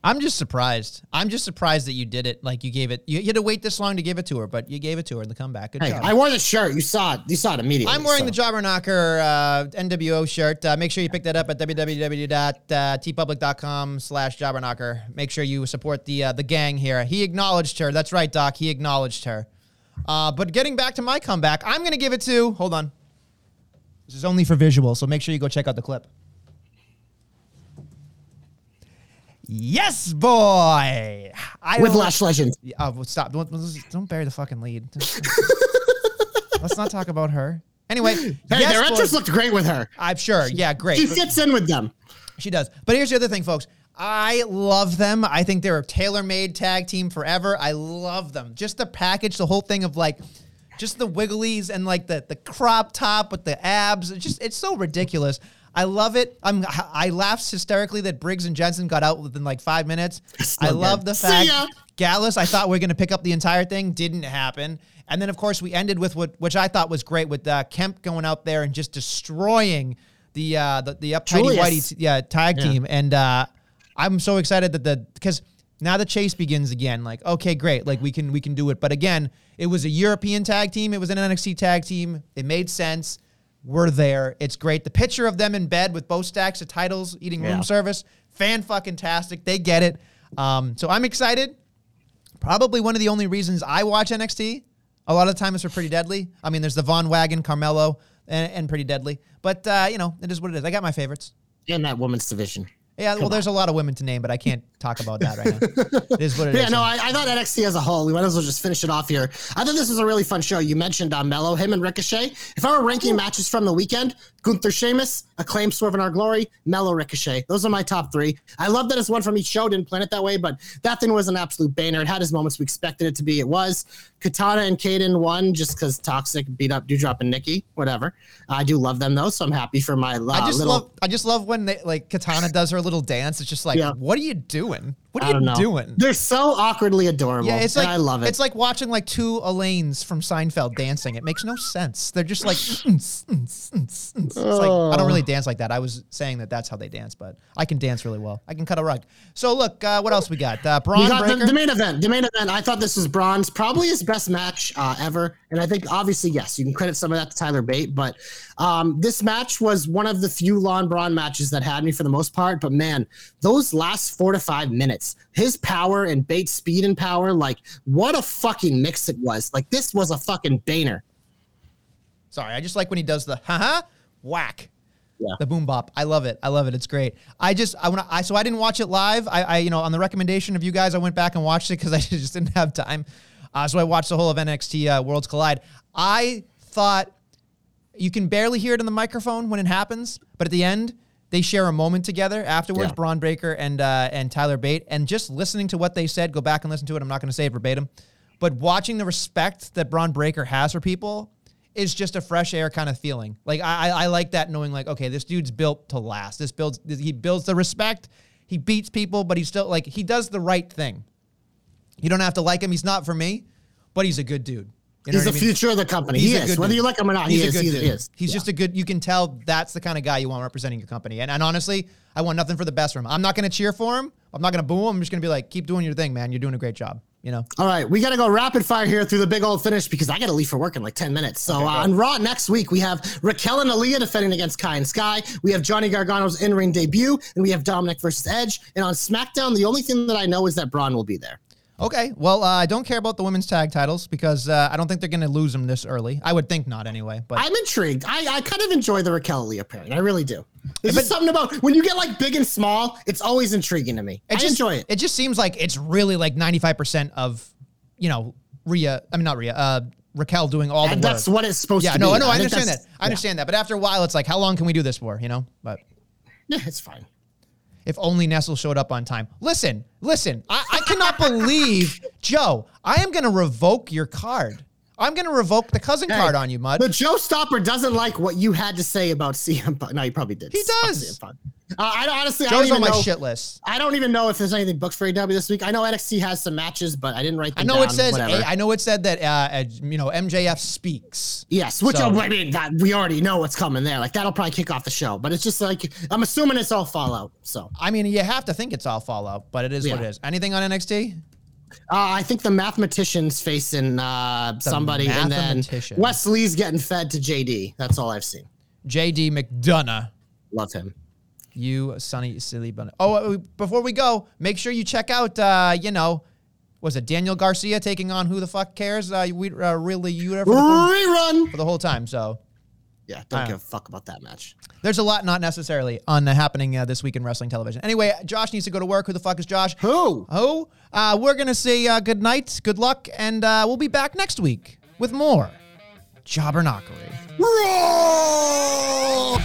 I'm just surprised. I'm just surprised that you did it. Like you gave it. You, you had to wait this long to give it to her, but you gave it to her in the comeback. Good Hey, job. I wore the shirt. You saw it. You saw it immediately. I'm wearing so. the Jobber Knocker uh, NWO shirt. Uh, make sure you pick that up at www.teepublic.com slash Jobber Knocker. Make sure you support the uh, the gang here. He acknowledged her. That's right, Doc. He acknowledged her. Uh, but getting back to my comeback, I'm going to give it to. Hold on. This is only for visual, so make sure you go check out the clip. Yes, boy. I with Lash Legend. Oh, well, stop! Don't, don't bury the fucking lead. Let's not talk about her. Anyway, Hey, yes, their entrance looked great with her. I'm sure. Yeah, great. She fits in with them. she does. But here's the other thing, folks. I love them. I think they're a tailor-made tag team forever. I love them. Just the package, the whole thing of like, just the wigglies and like the the crop top with the abs. It's just it's so ridiculous. I love it. I'm I laughed hysterically that Briggs and Jensen got out within like five minutes. I love good. the fact. Gallus. I thought we are going to pick up the entire thing. Didn't happen. And then of course we ended with what which I thought was great with uh, Kemp going out there and just destroying the uh, the the uptighty whitey yeah tag Yeah. team. And uh, I'm so excited that the because now the chase begins again. Like okay, great, like we can we can do it. But again, it was a European tag team. It was an NXT tag team. It made sense. We're there. It's great. The picture of them in bed with both stacks of titles, eating Yeah. room service, fan fucking tastic. They get it. Um, so I'm excited. Probably one of the only reasons I watch NXT. A lot of the time it's for Pretty Deadly. I mean, there's the Von Wagon, Carmelo, and, and Pretty Deadly. But uh, you know, it is what it is. I got my favorites. in that women's division. Yeah, well, there's a lot of women to name, but I can't talk about that right now. it is what it is. Yeah, no, I, I thought NXT as a whole, we might as well just finish it off here. I thought this was a really fun show. You mentioned uh, Melo, him and Ricochet. If I were ranking matches from the weekend, Gunther Sheamus, Acclaim Swerve in Our Glory, Melo Ricochet. Those are my top three. I love that it's one from each show. Didn't plan it that way, but that thing was an absolute banner. It had its moments we expected it to be. It was. Katana and Kayden won just because Toxic beat up Doudrop and Nikki. Whatever. I do love them though, so I'm happy for my uh, I just little. love I just love when they like Katana does her little dance. It's just like, Yeah. what are you doing? What are you know. doing? They're so awkwardly adorable. Yeah, it's like I love it. It's like watching like two Elaines from Seinfeld dancing. It makes no sense. They're just like. it's like I don't really dance like that. I was saying that that's how they dance, but I can dance really well. I can cut a rug. So look, uh, what else we got? Uh, Bron We got the, the main event. The main event. I thought this was Bron's probably his best match uh, ever, and I think obviously yes, you can credit some of that to Tyler Bate, but um, this match was one of the few Lon Bron matches that had me for the most part. But man, those last four to five minutes, his power and Bate's speed and power, like what a fucking mix it was. Like this was a fucking baner. Sorry, I just like when he does the haha whack. Yeah. The boom bop. I love it. I love it. It's great. I just I want to, I so I didn't watch it live. I, I you know on the recommendation of you guys, I went back and watched it because I just didn't have time. Uh, so I watched the whole of NXT uh, Worlds Collide. I thought you can barely hear it in the microphone when it happens, but at the end they share a moment together afterwards. Yeah. Bron Breakker and uh, and Tyler Bate, and just listening to what they said, go back and listen to it. I'm not going to say it verbatim, but watching the respect that Bron Breakker has for people is just a fresh air kind of feeling. Like I, I I like that knowing like okay, this dude's built to last. This builds he builds the respect. He beats people, but he's still like he does the right thing. You don't have to like him. He's not for me, but he's a good dude. You know He's the I mean? future of the company. He's he is. good Whether you like him or not, He's he is. good He, is. He's Yeah. just a good. You can tell that's the kind of guy you want representing your company. And, and honestly, I want nothing for the best for him. I'm not going to cheer for him. I'm not going to boo him. I'm just going to be like, keep doing your thing, man. You're doing a great job. You know. All right, we got to go rapid fire here through the big old finish because I got to leave for work in like 10 minutes. So uh, on Raw next week, we have Raquel and Aliyah defending against Kai and Sky. We have Johnny Gargano's in ring debut, and we have Dominic versus Edge. And on SmackDown, the only thing that I know is that Braun will be there. Okay. Well, uh, I don't care about the women's tag titles because uh, I don't think they're going to lose them this early. I would think not anyway. But I'm intrigued. I, I kind of enjoy the Raquel Aliyah pairing. I really do. There's just something about when you get like big and small, it's always intriguing to me. I it just, enjoy it. It just seems like it's really like 95% of, you know, Rhea. I mean, not Rhea. Uh, Raquel doing all the And work. that's what it's supposed yeah, to no, be. no, I, think understand that. I understand that. But after a while, it's like, how long can we do this for? You know. But Yeah, it's fine. If only Nestle showed up on time. Listen, listen. I, I cannot believe, Joe. I am going to revoke your card. I'm going to revoke the cousin Hey, card on you, Mud. But Joe Stopper doesn't like what you had to say about CM Punk. No, he probably did. He does. Uh, I don't, honestly, I Joe's don't on even my know. shit list. I don't even know if there's anything booked for AEW this week. I know NXT has some matches, but I didn't write I know down. it says. Whatever. I know it said that. Uh, you know, MJF speaks. yes, which So- I mean, that we already know what's coming there. Like that'll probably kick off the show. But it's just like I'm assuming it's all Fallout. So I mean, you have to think it's all Fallout, but it is what it is. Anything on NXT? I think the mathematician's facing uh, somebody, and then. Wesley's getting fed to JD. That's all I've seen. JD McDonagh. Love him. You sunny silly bun. Oh, uh, before we go, make sure you check out. Uh, you know, was it Daniel Garcia taking on who the fuck cares? Uh, we uh, really you there for the, whole, Rerun. for the whole time. So Yeah, don't give a fuck about that match. there's a lot not necessarily on uh, happening uh, this week in wrestling television. Anyway, Josh needs to go to work. Who the fuck is Josh? Who? Who? Uh, we're gonna say uh, good night, good luck, and uh, we'll be back next week with more Jobbernockery. Roar!